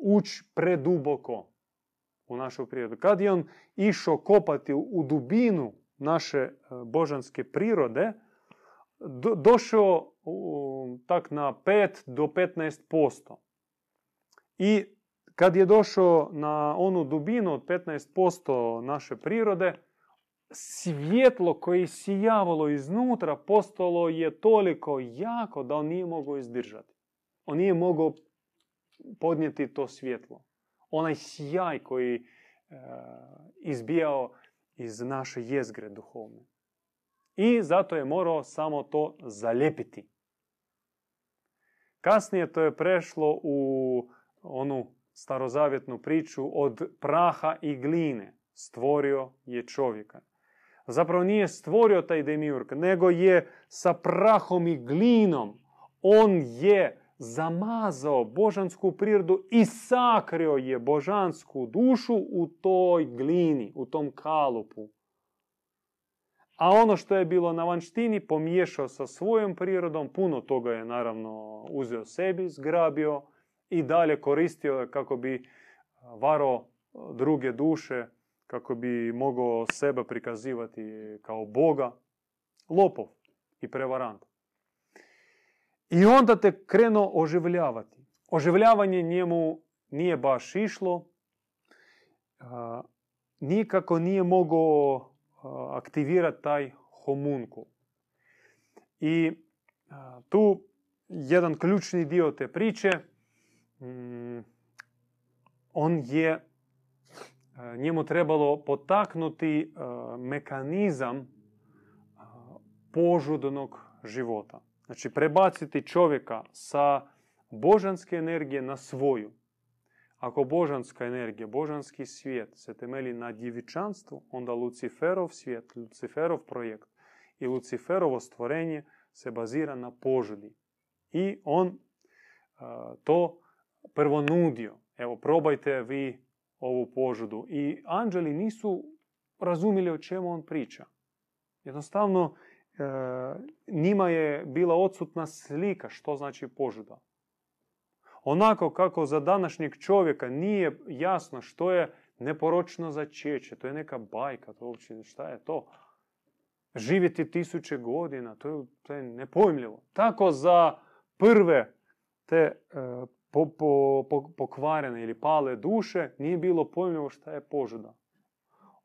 S1: ući preduboko u našu prirodu. Kad je on išao kopati u dubinu naše božanske prirode, došao tak na 5 do 15%. I kad je došao na onu dubinu od 15% naše prirode, svjetlo koje je sijavalo iznutra postalo je toliko jako da on nije mogao izdržati. On nije mogao podnijeti to svjetlo. Onaj sjaj koji e, izbijao iz naše jezgre duhovne. I zato je morao samo to zalijepiti. Kasnije to je prešlo u onu starozavjetnu priču od praha i gline stvorio je čovjeka. Zapravo nije stvorio taj demiurg, nego je sa prahom i glinom on je zamazao božansku prirodu i sakrio je božansku dušu u toj glini, u tom kalupu. A ono što je bilo na vanštini pomiješao sa svojom prirodom, puno toga je naravno uzeo sebi, zgrabio i dalje koristio kako bi varo druge duše, kako bi mogao sebe prikazivati kao Boga, lopov i prevarant. I onda te krenuo oživljavati. Oživljavanje njemu nije baš išlo. Nikako nije mogao aktivirati taj homunkul. I tu jedan ključni dio te priče, mm, on je njemu trebalo potaknuti mekanizam požudnog života. Znači prebaciti čovjeka sa božanske energije na svoju. Ako božanska energija, božanski svijet se temelji na djevičanstvu, onda Luciferov svijet, Luciferov projekt i Luciferovo stvorenje se bazira na požudi. I on uh, to prvo nudio. Evo, probajte vi ovu požudu. I anđeli nisu razumjeli o čemu on priča. Jednostavno, E, njima je bila odsutna slika što znači požuda. Onako kako za današnjeg čovjeka nije jasno što je neporočno začeće, to je neka bajka, to uopće šta je to? Živjeti tisuće godina, to je, to je nepojmljivo. Tako za prve te e, po, po, po, pokvarene ili pale duše nije bilo pojmljivo šta je požuda.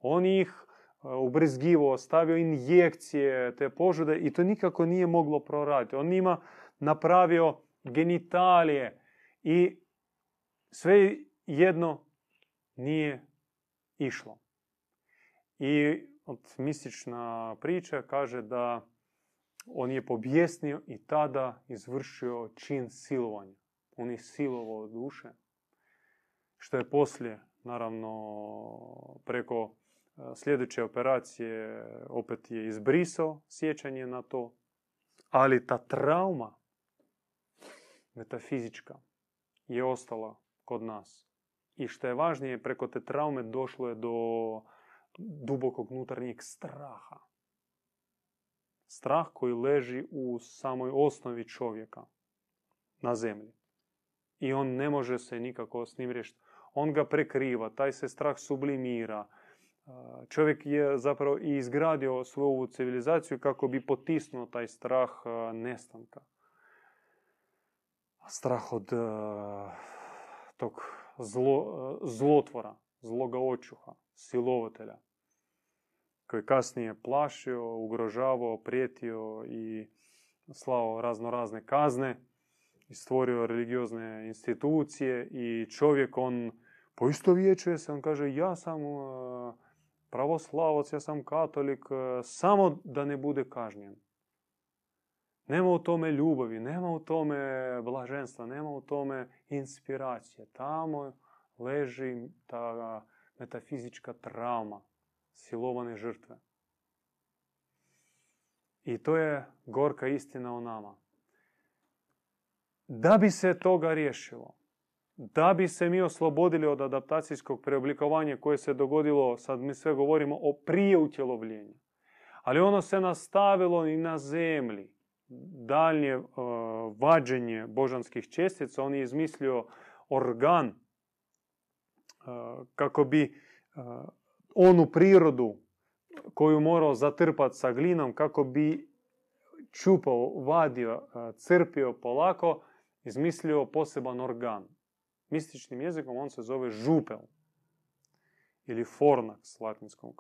S1: Oni ih ubrizgivo, stavio injekcije te požude i to nikako nije moglo proraditi. On njima napravio genitalije i sve jedno nije išlo. I od mistična priča kaže da on je pobjesnio i tada izvršio čin silovanja. On je silovao duše, što je poslije, naravno, preko sljedeće operacije opet je izbrisao sjećanje na to, ali ta trauma metafizička je ostala kod nas. I što je važnije, preko te traume došlo je do dubokog unutarnjeg straha. Strah koji leži u samoj osnovi čovjeka na zemlji. I on ne može se nikako s njim riješiti. On ga prekriva, taj se strah sublimira. Čovjek je zapravo i izgradio svoju civilizaciju kako bi potisnuo taj strah nestanka. Strah od tog zlo, zlotvora, zloga očuha, silovatelja koji kasnije plašio, ugrožavao, prijetio i slao razno razne kazne i stvorio religiozne institucije i čovjek on poistovjećuje se, on kaže ja sam pravoslavac, ja sam katolik, e, samo da ne bude kažnjen. Nema u tome ljubavi, nema u tome blaženstva, nema u tome inspiracije. Tamo leži ta metafizička trauma silovane žrtve. I to je gorka istina o nama. Da bi se toga riješilo, da bi se mi oslobodili od adaptacijskog preoblikovanja koje se dogodilo, sad mi sve govorimo o prije utjelovljenja, ali ono se nastavilo i na zemlji. Dalje uh, vađenje božanskih čestica, on je izmislio organ uh, kako bi uh, onu prirodu koju morao zatrpati sa glinom kako bi čupao, vadio, crpio polako, izmislio poseban organ. Mističnim jezikom on se zove župel ili fornak s latinskom.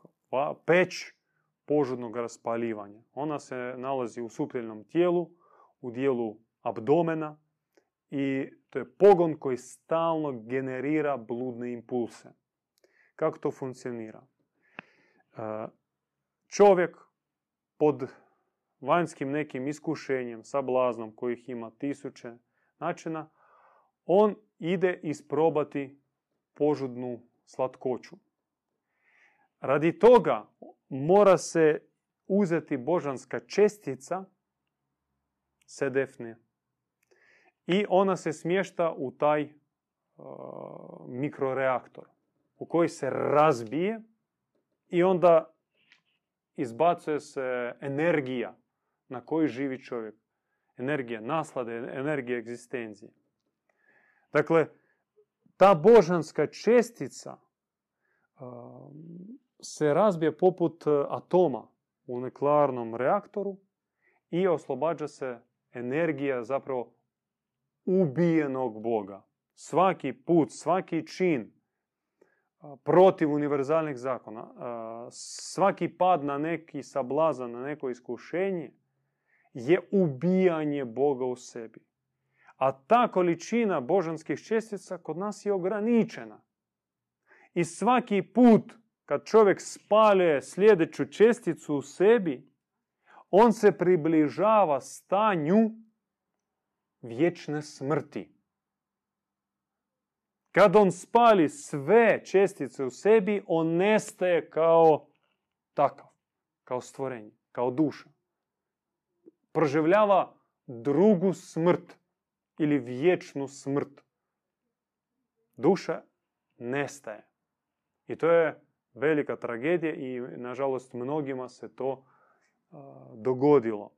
S1: Peć požudnog raspaljivanja. Ona se nalazi u supljelnom tijelu, u dijelu abdomena i to je pogon koji stalno generira bludne impulse. Kako to funkcionira? Čovjek pod vanjskim nekim iskušenjem, sablaznom kojih ima tisuće načina, on ide isprobati požudnu slatkoću. Radi toga mora se uzeti božanska čestica, sedefne, i ona se smješta u taj uh, mikroreaktor u koji se razbije i onda izbacuje se energija na kojoj živi čovjek. Energija naslade, energija egzistencije. Dakle, ta božanska čestica se razbije poput atoma u nuklearnom reaktoru i oslobađa se energija zapravo ubijenog Boga. Svaki put, svaki čin protiv univerzalnih zakona. Svaki pad na neki sablazan, na neko iskušenje je ubijanje Boga u sebi. A ta količina božanskih čestica kod nas je ograničena. I svaki put kad čovjek spaljuje sljedeću česticu u sebi, on se približava stanju vječne smrti. Kad on spali sve čestice u sebi, on nestaje kao takav, kao stvorenje, kao duša. Proživljava drugu smrt ili vječnu smrt. Duša nestaje. I to je velika tragedija i nažalost mnogima se to dogodilo.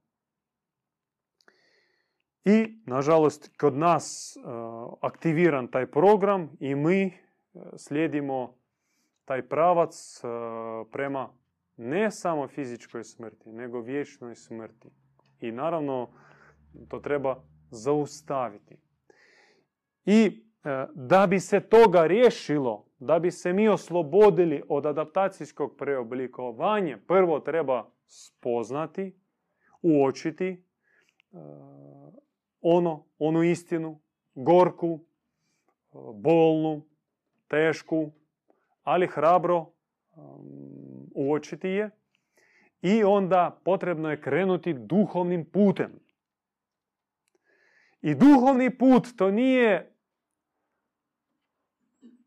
S1: I, nažalost, kod nas aktiviran taj program i mi slijedimo taj pravac prema ne samo fizičkoj smrti, nego vječnoj smrti. I naravno, to treba zaustaviti. I da bi se toga riješilo, da bi se mi oslobodili od adaptacijskog preoblikovanja, prvo treba spoznati, uočiti ono, onu istinu, gorku, bolnu, tešku, ali hrabro uočiti je I onda potrebno je krenuti duhovnim putem. I duhovni put to nije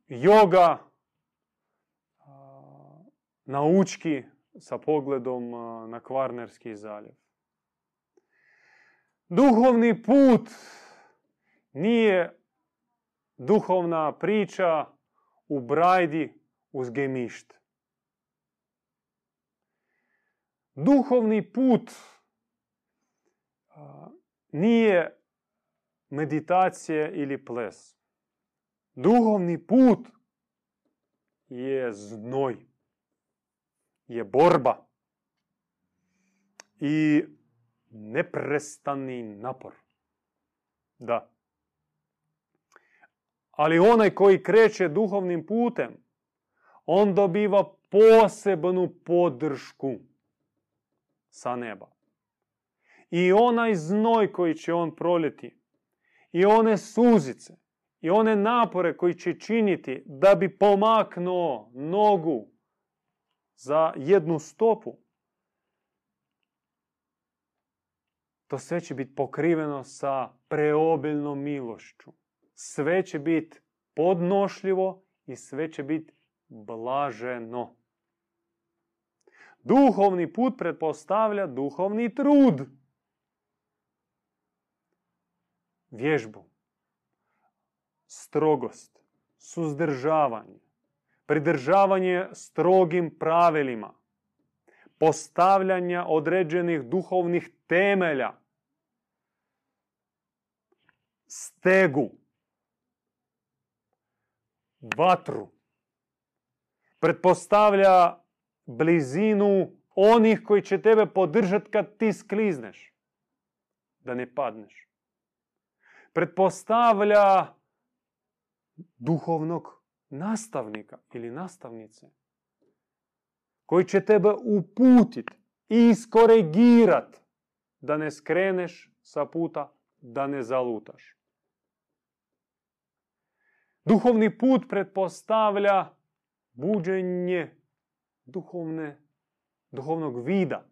S1: joga, naučki sa pogledom na Kvarnerski zaljev. Duhovni put nije duhovna priča u brajdi uz gemišt. Duhovni put nije meditacija ili ples. Duhovni put je znoj, je borba i neprestani napor. Da. Ali onaj koji kreće duhovnim putem, on dobiva posebnu podršku sa neba. I onaj znoj koji će on proljeti, i one suzice, i one napore koji će činiti da bi pomaknuo nogu za jednu stopu, to sve će biti pokriveno sa preobilnom milošću. Sve će biti podnošljivo i sve će biti blaženo. Duhovni put pretpostavlja duhovni trud. Vježbu, strogost, suzdržavanje, pridržavanje strogim pravilima, postavljanja određenih duhovnih temelja, stegu, vatru, pretpostavlja blizinu onih koji će tebe podržati kad ti sklizneš, da ne padneš. Pretpostavlja duhovnog nastavnika ili nastavnice koji će tebe uputiti i iskoregirat da ne skreneš sa puta, da ne zalutaš. Duhovni put pretpostavlja buđenje duhovne, duhovnog vida,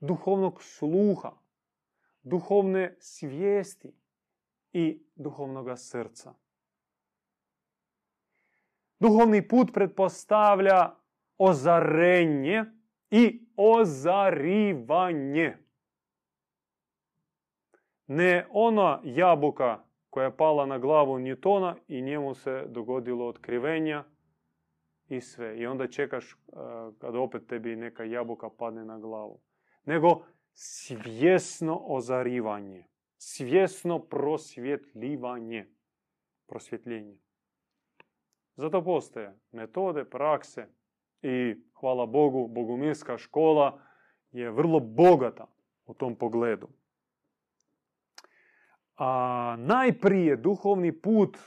S1: duhovnog sluha, duhovne svijesti i duhovnog srca. Duhovni put pretpostavlja ozarenje i ozarivanje. Ne ona jabuka koja je pala na glavu Newtona i njemu se dogodilo otkrivenja i sve. I onda čekaš kad opet tebi neka jabuka padne na glavu. Nego svjesno ozarivanje. Svjesno prosvjetljivanje. Prosvjetljenje. Zato postoje metode, prakse i hvala Bogu, bogumilska škola je vrlo bogata u tom pogledu. A najprije duhovni put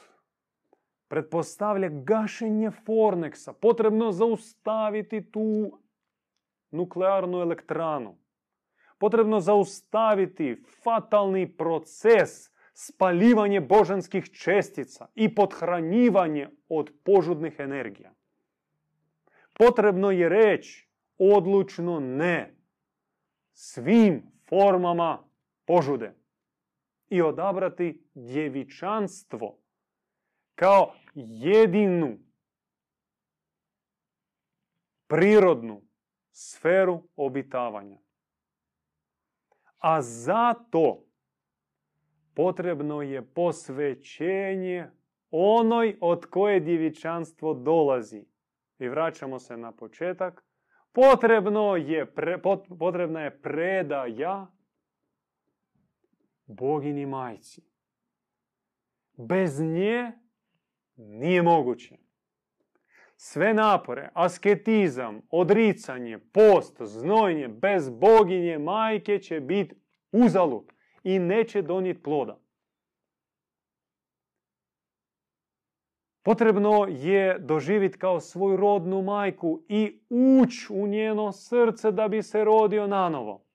S1: pretpostavlja gašenje Forneksa. Potrebno zaustaviti tu nuklearnu elektranu. Potrebno zaustaviti fatalni proces spaljivanje božanskih čestica i podhranjivanje od požudnih energija. Potrebno je reći odlučno ne svim formama požude i odabrati djevičanstvo kao jedinu prirodnu sferu obitavanja. A zato potrebno je posvećenje onoj od koje djevičanstvo dolazi. I vraćamo se na početak. Potrebno je, potrebna je predaja bogini majci. Bez nje nije moguće. Sve napore, asketizam, odricanje, post, znojnje, bez boginje majke će biti uzalud i neće donijeti ploda. Potrebno je doživjeti kao svoju rodnu majku i ući u njeno srce da bi se rodio nanovo.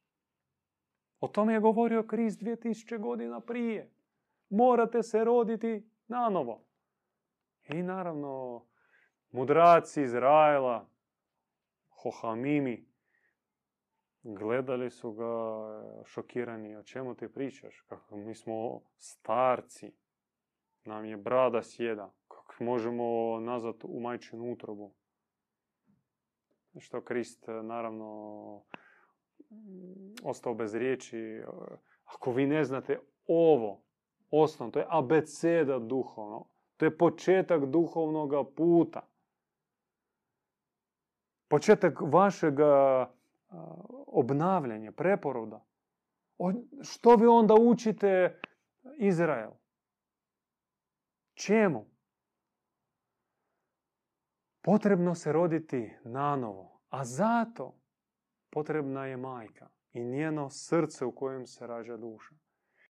S1: O tome je govorio Krist 2000 godina prije. Morate se roditi nanovo. I naravno, mudraci Izraela, Hohamimi, Gledali su ga šokirani, o čemu ti pričaš? Kako mi smo starci, nam je brada sjeda, kako možemo nazvat u majčinu utrobu? Što Krist, naravno, ostao bez riječi. Ako vi ne znate ovo, osnovno, to je abeceda duhovno, to je početak duhovnog puta. Početak vašeg obnavljanja, preporoda. Što vi onda učite Izrael? Čemu? Potrebno se roditi nanovo, a zato potrebna je majka i njeno srce u kojem se rađa duša.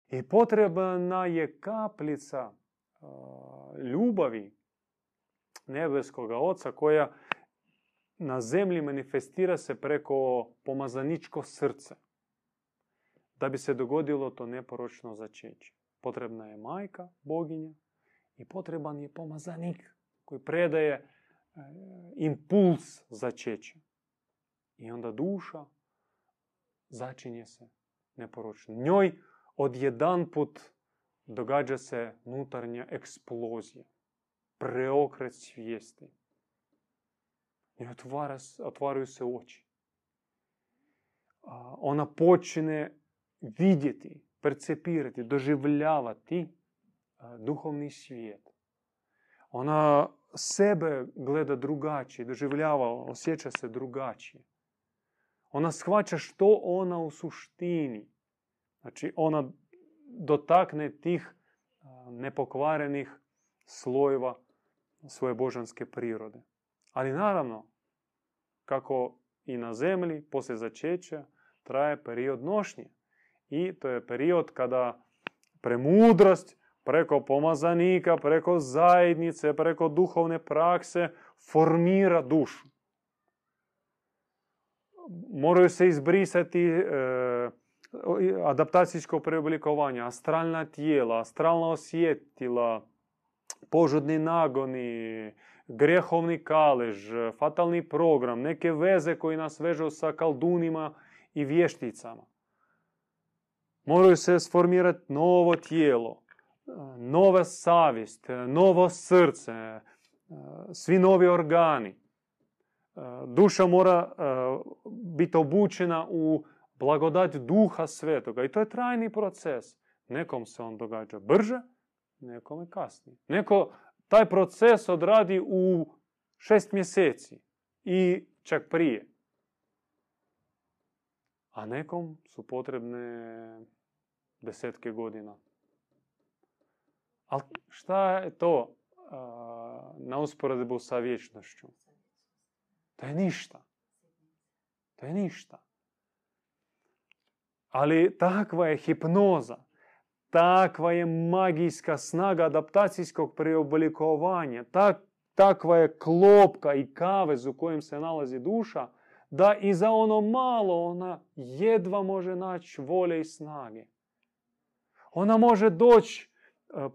S1: I potrebna je kaplica ljubavi nebeskoga oca koja na zemlji manifestira se preko pomazaničko srce. Da bi se dogodilo to neporočno začeće. Potrebna je majka, boginja, i potreban je pomazanik koji predaje e, impuls začeća. I onda duša začinje se neporočno. Njoj odjedan put događa se unutarnja eksplozija, preokret svijesti. I otvara, otvaraju se oči. Ona počne vidjeti, percepirati, doživljavati duhovni svijet. Ona sebe gleda drugačije, doživljava, osjeća se drugačije. Ona shvaća što ona u suštini. Znači, ona dotakne tih nepokvarenih slojeva svoje božanske prirode. Ali naravno, kako i na zemlji, poslije začeća, traje period nošnje. I to je period kada premudrost preko pomazanika, preko zajednice, preko duhovne prakse formira dušu. Moraju se izbrisati e, adaptacijsko preoblikovanje, astralna tijela, astralna osjetila, požudni nagoni, grehovni kalež, fatalni program, neke veze koji nas vežu sa kaldunima i vješticama. Moraju se sformirati novo tijelo, nova savjest, novo srce, svi novi organi. Duša mora biti obučena u blagodat duha svetoga i to je trajni proces. Nekom se on događa brže, nekome kasnije. Neko taj proces odradi u šest mjeseci i čak prije. A nekom su potrebne desetke godina. Ali šta je to na usporedbu sa vječnošću? To je ništa. To je ništa. Ali takva je hipnoza, takva je magijska snaga adaptacijskog preoblikovanja, tak, takva je klopka i kavez u kojem se nalazi duša, da i za ono malo ona jedva može naći volje i snage. Ona može doći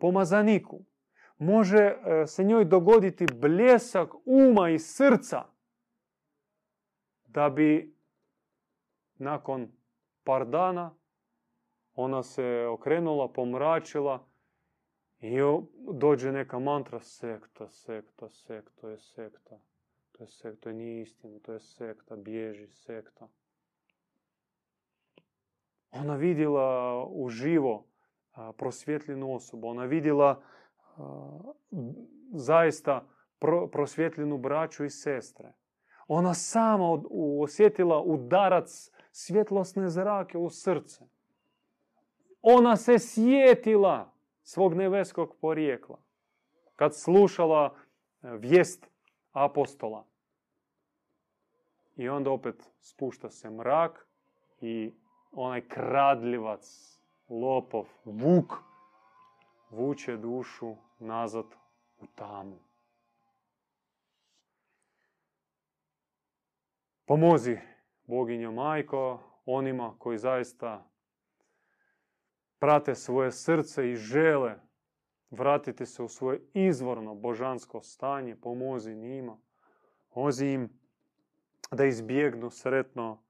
S1: pomazaniku, može se njoj dogoditi bljesak uma i srca da bi nakon par dana ona se okrenula, pomračila i dođe neka mantra sekta, sekta, sekta, je sekta. To je sekta, to je nije istina, to je sekta, bježi, sekta. Ona vidjela uživo prosvjetljenu osobu, ona vidjela zaista prosvjetljenu braću i sestre. Ona sama osjetila udarac svjetlosne zrake u srce. Ona se sjetila svog nebeskog porijekla kad slušala e, vijest apostola. I onda opet spušta se mrak i onaj kradljivac, lopov, vuk, vuče dušu nazad u tamu. Pomozi boginjo majko onima koji zaista prate svoje srce i žele vratiti se u svoje izvorno božansko stanje, pomozi njima, pomozi im da izbjegnu sretno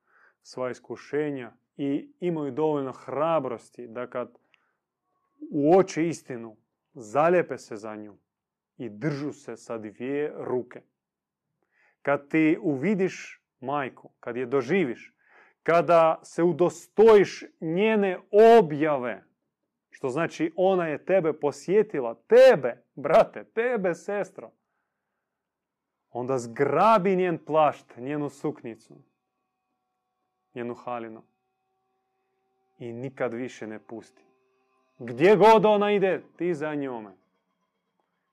S1: sva iskušenja i imaju dovoljno hrabrosti da kad uoče istinu, zalijepe se za nju i držu se sa dvije ruke. Kad ti uvidiš majku, kad je doživiš, kada se udostojiš njene objave, što znači ona je tebe posjetila, tebe, brate, tebe, sestro, onda zgrabi njen plašt, njenu suknicu, njenu halinu i nikad više ne pusti. Gdje god ona ide, ti za njome.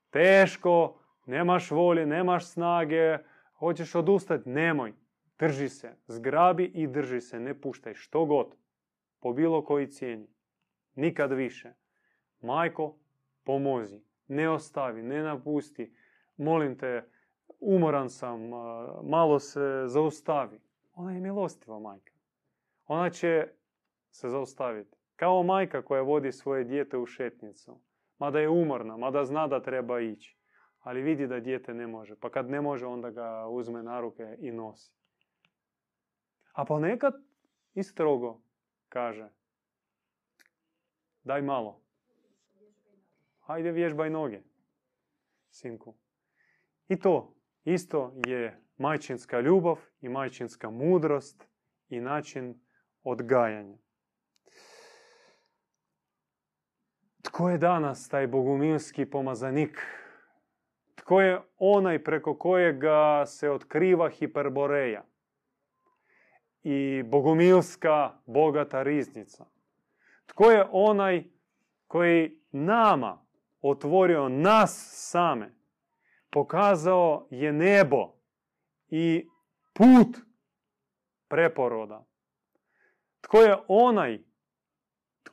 S1: Teško, nemaš volje, nemaš snage, hoćeš odustati, nemoj. Drži se, zgrabi i drži se, ne puštaj što god, po bilo koji cijeni. Nikad više. Majko, pomozi, ne ostavi, ne napusti. Molim te, umoran sam, malo se zaustavi. Ona je milostiva majka. Ona će se zaustaviti. Kao majka koja vodi svoje dijete u šetnicu. Mada je umorna, mada zna da treba ići. Ali vidi da dijete ne može. Pa kad ne može, onda ga uzme na ruke i nosi. A ponekad i strogo kaže. Daj malo. Hajde vježbaj noge, sinku. I to isto je majčinska ljubav i majčinska mudrost i način odgajanja. Tko je danas taj bogumilski pomazanik? Tko je onaj preko kojega se otkriva hiperboreja? I bogumilska bogata riznica. Tko je onaj koji nama otvorio nas same? Pokazao je nebo i put preporoda. Tko je onaj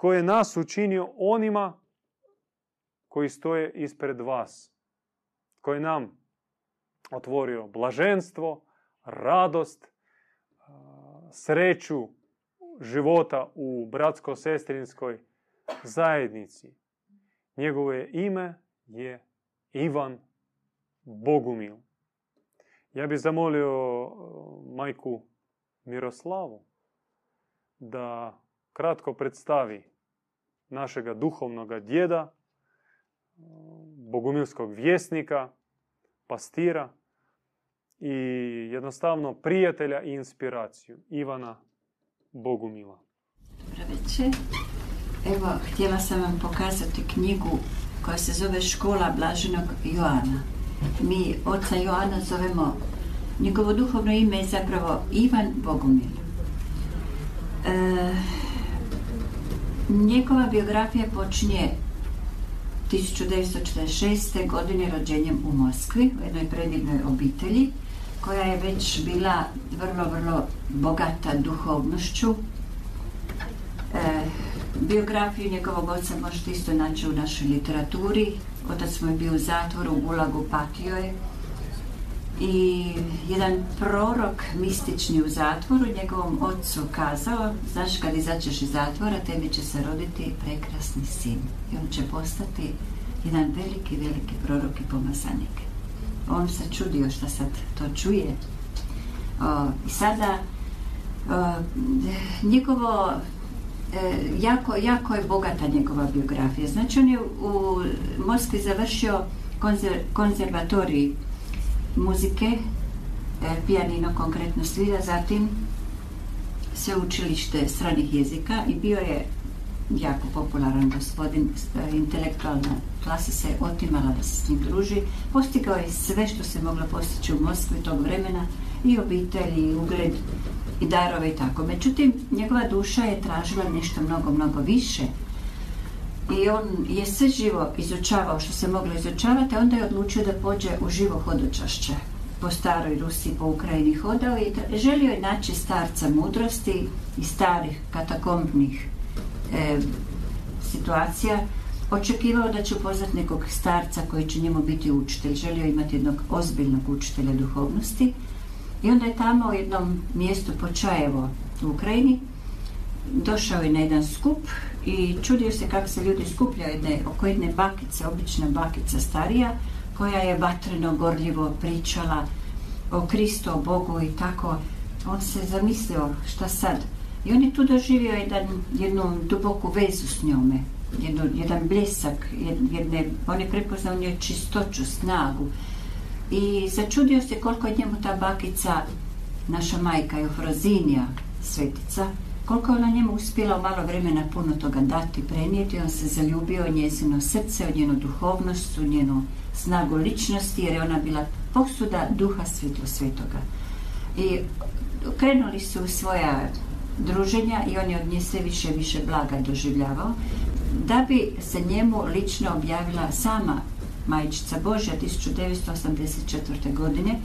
S1: tko je nas učinio onima koji stoje ispred vas, koji nam otvorio blaženstvo, radost, sreću života u bratsko-sestrinskoj zajednici. Njegove ime je Ivan Bogumil. Ja bih zamolio majku Miroslavu da kratko predstavi našega duhovnog djeda, bogumilskog vjesnika, pastira i jednostavno prijatelja i inspiraciju Ivana Bogumila.
S2: Dobro večer. Evo, htjela sam vam pokazati knjigu koja se zove Škola Blaženog Joana. Mi oca Joana zovemo, njegovo duhovno ime je zapravo Ivan Bogumil. E, njegova biografija počinje 1946. godine rođenjem u Moskvi, u jednoj predivnoj obitelji, koja je već bila vrlo, vrlo bogata duhovnošću. E, biografiju njegovog oca možete isto naći u našoj literaturi. Otac mu je bio u zatvoru, u Gulagu patio je. I jedan prorok mistični u zatvoru njegovom ocu kazao, znaš kad izađeš iz zatvora, tebi će se roditi prekrasni sin. I on će postati jedan veliki, veliki prorok i pomazanik. On se čudio što sad to čuje. I sada njegovo e, jako, jako je bogata njegova biografija. Znači on je u Moskvi završio konzervatorij muzike, e, pijanino konkretno svira, zatim sve učilište stranih jezika i bio je jako popularan gospodin, e, intelektualna klasa se otimala da se s njim druži. Postigao je sve što se moglo postići u Moskvi tog vremena, i obitelj, i ugled, i darove i tako. Međutim, njegova duša je tražila nešto mnogo, mnogo više. I on je sve živo izučavao što se moglo izučavati, onda je odlučio da pođe u živo hodočašće. Po staroj Rusiji, po Ukrajini hodao i želio je naći starca mudrosti i starih katakombnih e, situacija. Očekivao da će upoznat nekog starca koji će njemu biti učitelj. Želio imati jednog ozbiljnog učitelja duhovnosti. I onda je tamo u jednom mjestu Počajevo u Ukrajini došao je na jedan skup i čudio se kako se ljudi skupljaju jedne, oko jedne bakice, obična bakica starija, koja je vatreno gorljivo pričala o Kristu, o Bogu i tako. on se zamislio šta sad. I on je tu doživio jedan, jednu duboku vezu s njome, jednu, jedan bljesak, jedne, on je prepoznao njoj čistoću, snagu. I začudio se koliko je njemu ta bakica, naša majka Eufrozinija, svetica, koliko je ona njemu uspjela u malo vremena puno toga dati, prenijeti, on se zaljubio u njezino srce, u njenu duhovnost, u njenu snagu ličnosti, jer je ona bila posuda duha svjetlo svetoga. I krenuli su svoja druženja i on je od nje sve više i više blaga doživljavao, da bi se njemu lično objavila sama Majičica Božja 1984. godine.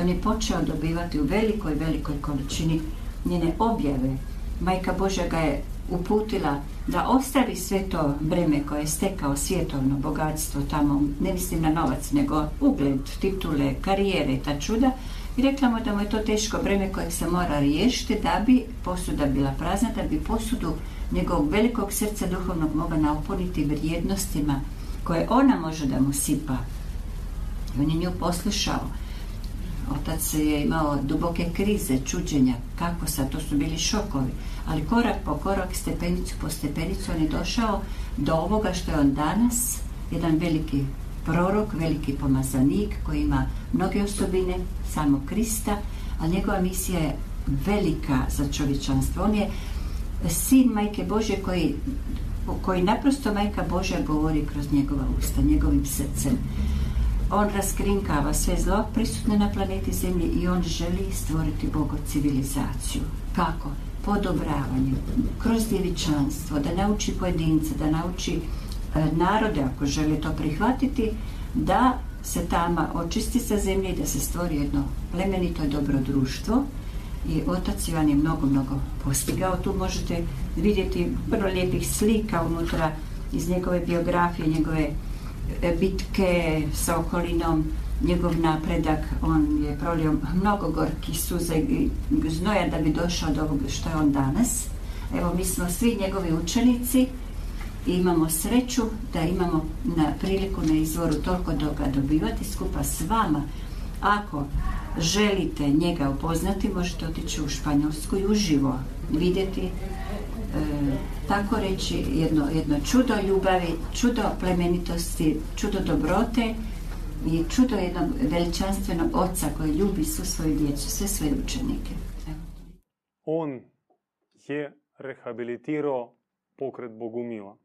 S2: On je počeo dobivati u velikoj, velikoj količini njene objave. Majka Božja ga je uputila da ostavi sve to breme koje je stekao svjetovno bogatstvo tamo, ne mislim na novac, nego ugled, titule, karijere, ta čuda, i rekla mu da mu je to teško breme kojeg se mora riješiti da bi posuda bila prazna, da bi posudu njegovog velikog srca duhovnog mogla napuniti vrijednostima koje ona može da mu sipa. I on je nju poslušao. Otac je imao duboke krize, čuđenja, kako sad, to su bili šokovi. Ali korak po korak, stepenicu po stepenicu, on je došao do ovoga što je on danas, jedan veliki prorok, veliki pomazanik koji ima mnoge osobine samog Krista, a njegova misija je velika za čovječanstvo. On je sin Majke Bože koji, koji naprosto Majka Božja govori kroz njegova usta, njegovim srcem. On raskrinkava sve zlo prisutne na planeti Zemlji i on želi stvoriti Bogo civilizaciju. Kako? Podobravanje, kroz djevičanstvo, da nauči pojedince, da nauči narode, ako žele to prihvatiti, da se tama očisti sa zemlje i da se stvori jedno plemenito i dobro društvo. I otac Ivan je mnogo, mnogo postigao. Tu možete vidjeti vrlo lijepih slika unutra iz njegove biografije, njegove e, bitke sa okolinom, njegov napredak. On je prolio mnogo gorkih suza i znoja da bi došao do ovoga što je on danas. Evo, mi smo svi njegovi učenici i imamo sreću da imamo na priliku na izvoru toliko toga dobivati skupa s vama. Ako želite njega upoznati, možete otići u Španjolsku i uživo vidjeti e, tako reći jedno, jedno čudo ljubavi, čudo plemenitosti, čudo dobrote i čudo jednog veličanstvenog oca koji ljubi svu svoju djecu, sve svoje učenike.
S1: On je rehabilitirao pokret Bogumila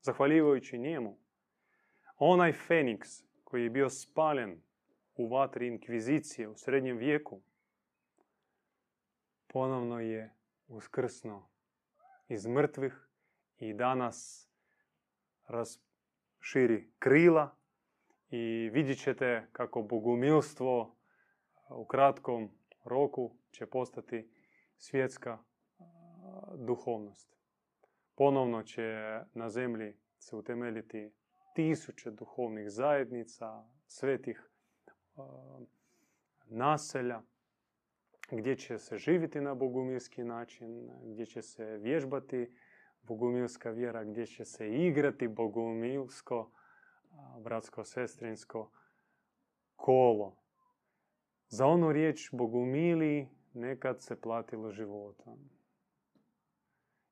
S1: zahvaljujući njemu, onaj Feniks koji je bio spaljen u vatri inkvizicije u srednjem vijeku, ponovno je uskrsno iz mrtvih i danas širi krila i vidjet ćete kako bogumilstvo u kratkom roku će postati svjetska duhovnost. Ponovno će na zemlji se utemeljiti tisuće duhovnih zajednica, svetih naselja, gdje će se živjeti na bogumilski način, gdje će se vježbati bogumilska vjera, gdje će se igrati bogumilsko, bratsko-sestrinsko kolo. Za onu riječ bogumili nekad se platilo životom.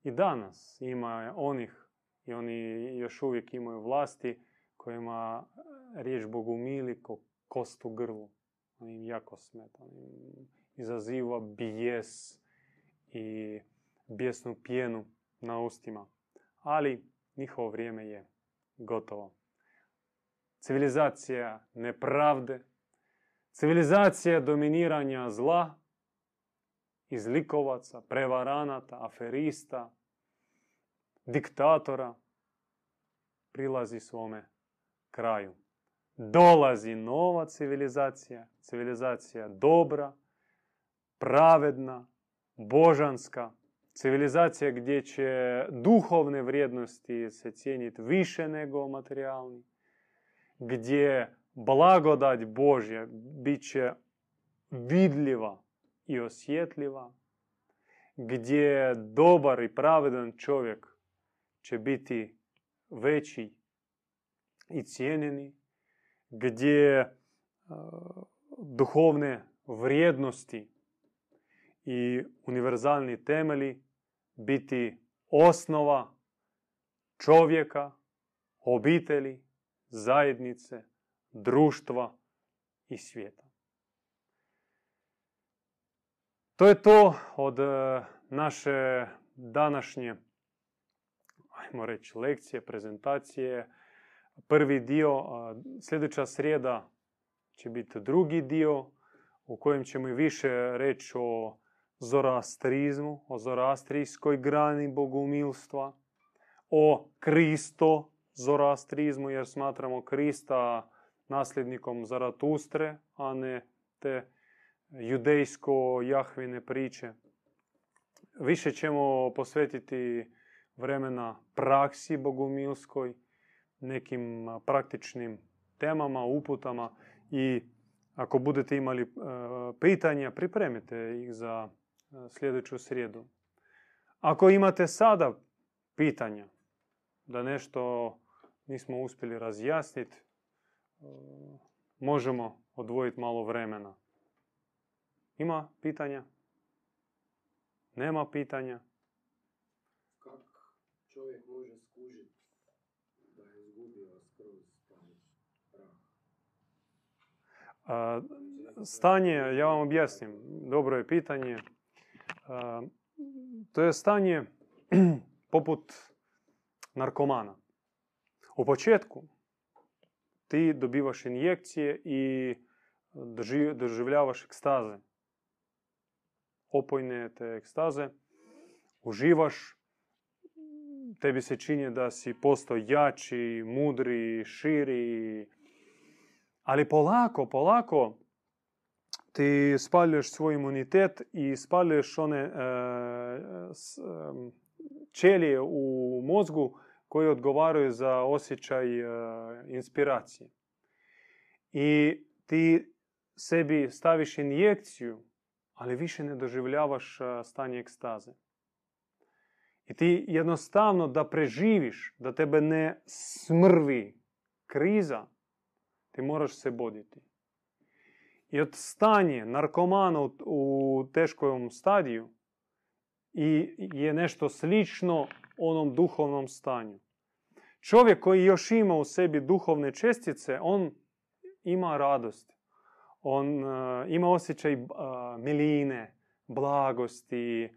S1: I danas ima onih, i oni još uvijek imaju vlasti, kojima riječ Bogumili ko kost u grlu. On im jako smeta. On izaziva bijes i bijesnu pjenu na ustima. Ali njihovo vrijeme je gotovo. Civilizacija nepravde, civilizacija dominiranja zla, izlikovaca, prevaranata, aferista, diktatora prilazi svome kraju. Dolazi nova civilizacija, civilizacija dobra, pravedna, božanska, civilizacija gdje će duhovne vrijednosti se cijeniti više nego materijalni, gdje blagodać Božja bit će vidljiva i osjetljiva, gdje dobar i pravedan čovjek će biti veći i cijenjeni, gdje duhovne vrijednosti i univerzalni temelji biti osnova čovjeka, obitelji, zajednice, društva i svijeta. To je to od e, naše današnje, ajmo reći, lekcije, prezentacije. Prvi dio, sljedeća srijeda će biti drugi dio u kojem ćemo i više reći o zoroastrizmu, o zoroastrijskoj grani bogumilstva, o Kristo zoroastrizmu, jer smatramo Krista nasljednikom Zaratustre, a ne te judejsko-jahvine priče. Više ćemo posvetiti vremena praksi bogumilskoj, nekim praktičnim temama, uputama i ako budete imali e, pitanja, pripremite ih za e, sljedeću srijedu. Ako imate sada pitanja da nešto nismo uspjeli razjasniti, e, možemo odvojiti malo vremena. Ima pitanja? Nema pitanja?
S3: Kako čovjek može skužiti da je izgubio skroz
S1: Stanje, ja vam objasnim, dobro je pitanje. To je stanje poput narkomana. U početku ti dobivaš injekcije i doživljavaš ekstaze. Opojne te ekstaze. Uživaš. Tebi se čini da si postao jači, mudri, širi. Ali polako, polako ti spaljuješ svoj imunitet i spaljuješ one e, čelije u mozgu koji odgovaraju za osjećaj e, inspiracije. I ti sebi staviš injekciju, ali više ne doživljavaš stanje ekstaze. I ti jednostavno da preživiš, da tebe ne smrvi kriza, ti moraš se boditi. I od stanje narkomana u teškom stadiju i je nešto slično onom duhovnom stanju. Čovjek koji još ima u sebi duhovne čestice, on ima radost. On uh, ima osjećaj uh, miline, blagosti,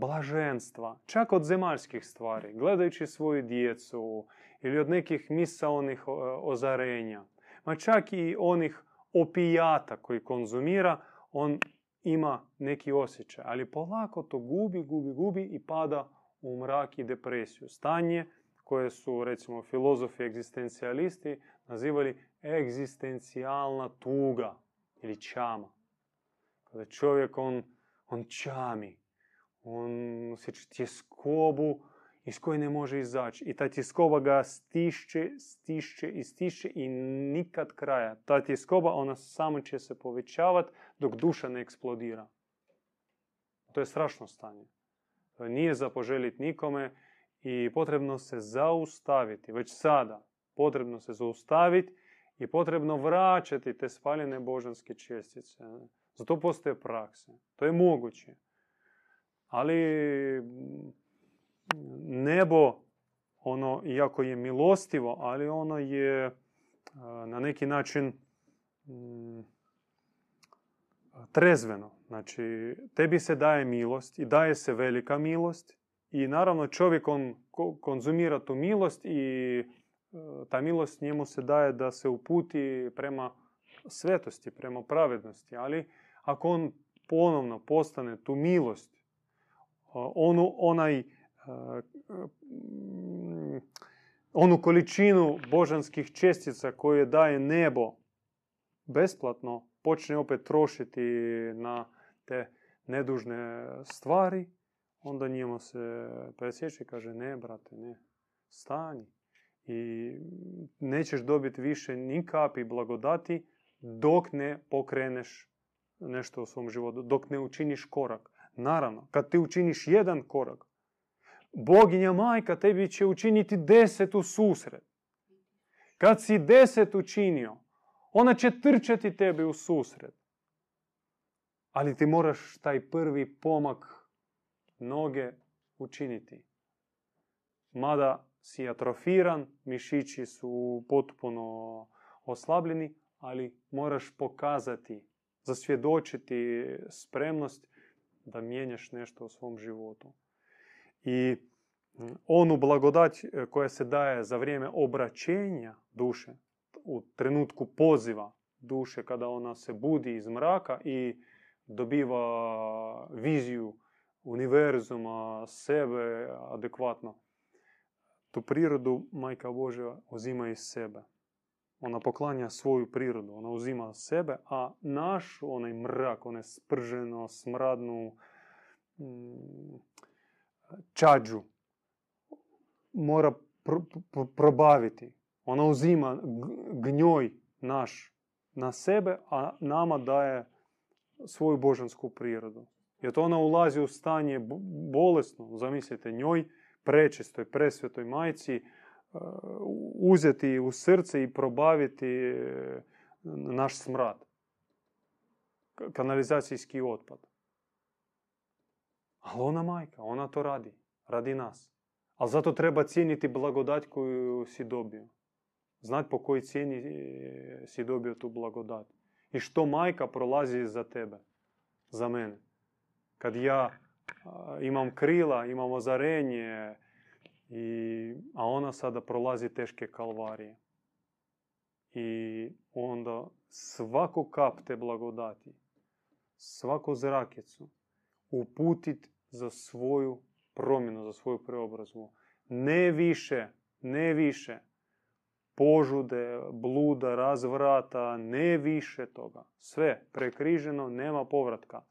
S1: blaženstva, čak od zemaljskih stvari, gledajući svoju djecu ili od nekih misaonih uh, ozarenja, ma čak i onih opijata koji konzumira, on ima neki osjećaj, ali polako to gubi, gubi, gubi i pada u mrak i depresiju. Stanje koje su, recimo, filozofi egzistencijalisti nazivali egzistencijalna tuga ili čama. Kada čovjek, on, on čami, on osjeća tjeskobu iz koje ne može izaći. I ta tjeskoba ga stišće, stišće i stišće i nikad kraja. Ta tjeskoba, ona samo će se povećavati dok duša ne eksplodira. To je strašno stanje. To nije za poželjeti nikome i potrebno se zaustaviti. Već sada potrebno se zaustaviti i potrebno vraćati te spaljene božanske čestice. Zato postoje prakse. To je moguće. Ali nebo, ono, iako je milostivo, ali ono je na neki način mm, trezveno. Znači, tebi se daje milost i daje se velika milost i naravno čovjek on konzumira tu milost i e, ta milost njemu se daje da se uputi prema svetosti, prema pravednosti. Ali ako on ponovno postane tu milost, onu, onaj onu količinu božanskih čestica koje daje nebo besplatno, počne opet trošiti na te nedužne stvari, onda njemu se presjeće i kaže ne, brate, ne, stani. I nećeš dobiti više ni kapi blagodati dok ne pokreneš nešto u svom životu, dok ne učiniš korak. Naravno, kad ti učiniš jedan korak, Boginja majka tebi će učiniti deset u susret. Kad si deset učinio, ona će trčati tebi u susret. Ali ti moraš taj prvi pomak noge učiniti. Mada si atrofiran, mišići su potpuno oslabljeni, ali moraš pokazati, zasvjedočiti spremnost da mijenjaš nešto u svom životu. I onu blagodać e, koja se daje za vrijeme obraćenja duše, u trenutku poziva duše kada ona se budi iz mraka i dobiva viziju univerzuma, sebe adekvatno. Tu prirodu Majka Božja uzima iz sebe. Ona poklanja svoju prirodu, ona uzima sebe, a naš onaj mrak, onaj sprženo, smradnu mm, čađu mora probaviti. Ona uzima gnjoj naš na sebe, a nama daje svoju božansku prirodu. Jer to ona ulazi u stanje bolesno, zamislite, njoj prečistoj, presvetoj majci, e, uzeti u srce i probaviti e, naš smrad. Kanalizacijski otpad. Ali ona majka, ona to radi. Radi nas. Ali zato treba cijeniti blagodat koju si dobio. Znati po kojoj cijeni e, si dobio tu blagodat. I što majka prolazi za tebe, za mene. Kad ja imam krila, imam ozarenje, i, a ona sada prolazi teške kalvarije. I onda svaku kap te blagodati, svaku zrakicu uputit za svoju promjenu, za svoju preobrazbu. Ne više, ne više požude, bluda, razvrata, ne više toga. Sve prekriženo, nema povratka.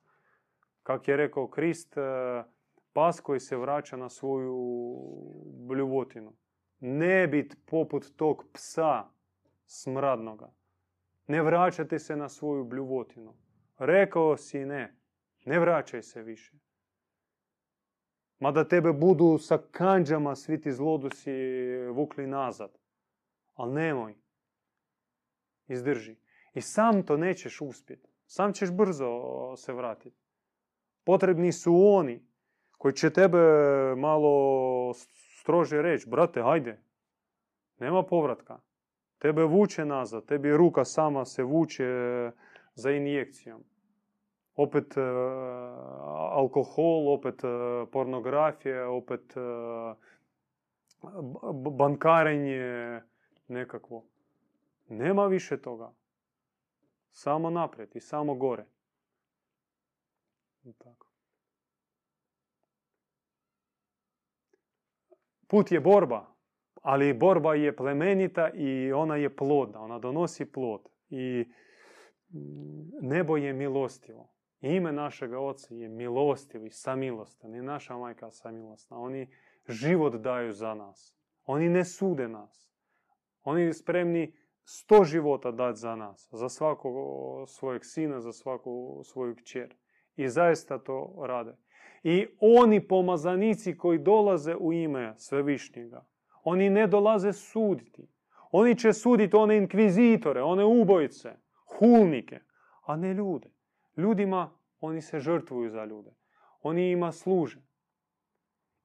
S1: Kak je rekao Krist, e, pas koji se vraća na svoju bljuvotinu. Ne bit poput tog psa smradnoga. Ne vraćate se na svoju bljuvotinu. Rekao si ne. Ne vraćaj se više. Mada tebe budu sa kanđama svi ti zlodusi vukli nazad. Ali nemoj. Izdrži. I sam to nećeš uspjeti. Sam ćeš brzo se vratiti. Potrebni su oni koji će tebe malo strože reći. Brate, hajde. Nema povratka. Tebe vuče nazad. Tebi ruka sama se vuče za injekcijom opet uh, alkohol, opet uh, pornografija, opet uh, bankarenje nekakvo. Nema više toga. Samo naprijed i samo gore. Tako. Put je borba, ali borba je plemenita i ona je plodna, ona donosi plod. I nebo je milostivo. Ime našega Oca je milostiv i samilostan. I naša majka samilostna. Oni život daju za nas. Oni ne sude nas. Oni spremni sto života dati za nas. Za svakog svojeg sina, za svaku svoju kćer. I zaista to rade. I oni pomazanici koji dolaze u ime Svevišnjega, oni ne dolaze suditi. Oni će suditi one inkvizitore, one ubojice, hulnike, a ne ljude. Ljudima oni se žrtvuju za ljude. Oni ima služe.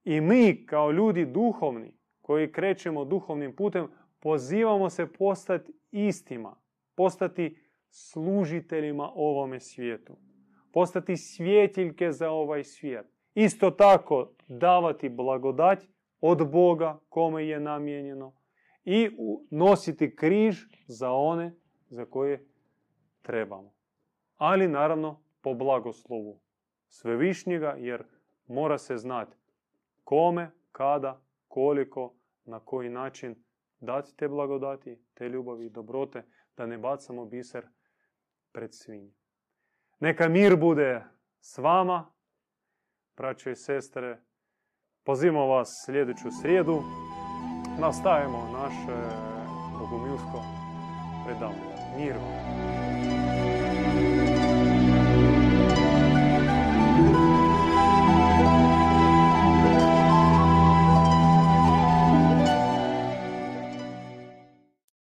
S1: I mi kao ljudi duhovni koji krećemo duhovnim putem pozivamo se postati istima. Postati služiteljima ovome svijetu. Postati svjetiljke za ovaj svijet. Isto tako davati blagodat od Boga kome je namijenjeno i nositi križ za one za koje trebamo ali naravno po blagoslovu svevišnjega, jer mora se znati kome, kada, koliko, na koji način dati te blagodati, te ljubavi i dobrote, da ne bacamo biser pred svinje. Neka mir bude s vama, braćo i sestre. Pozivamo vas sljedeću srijedu. Nastavimo naše bogomilsko predavanje. Mir vam!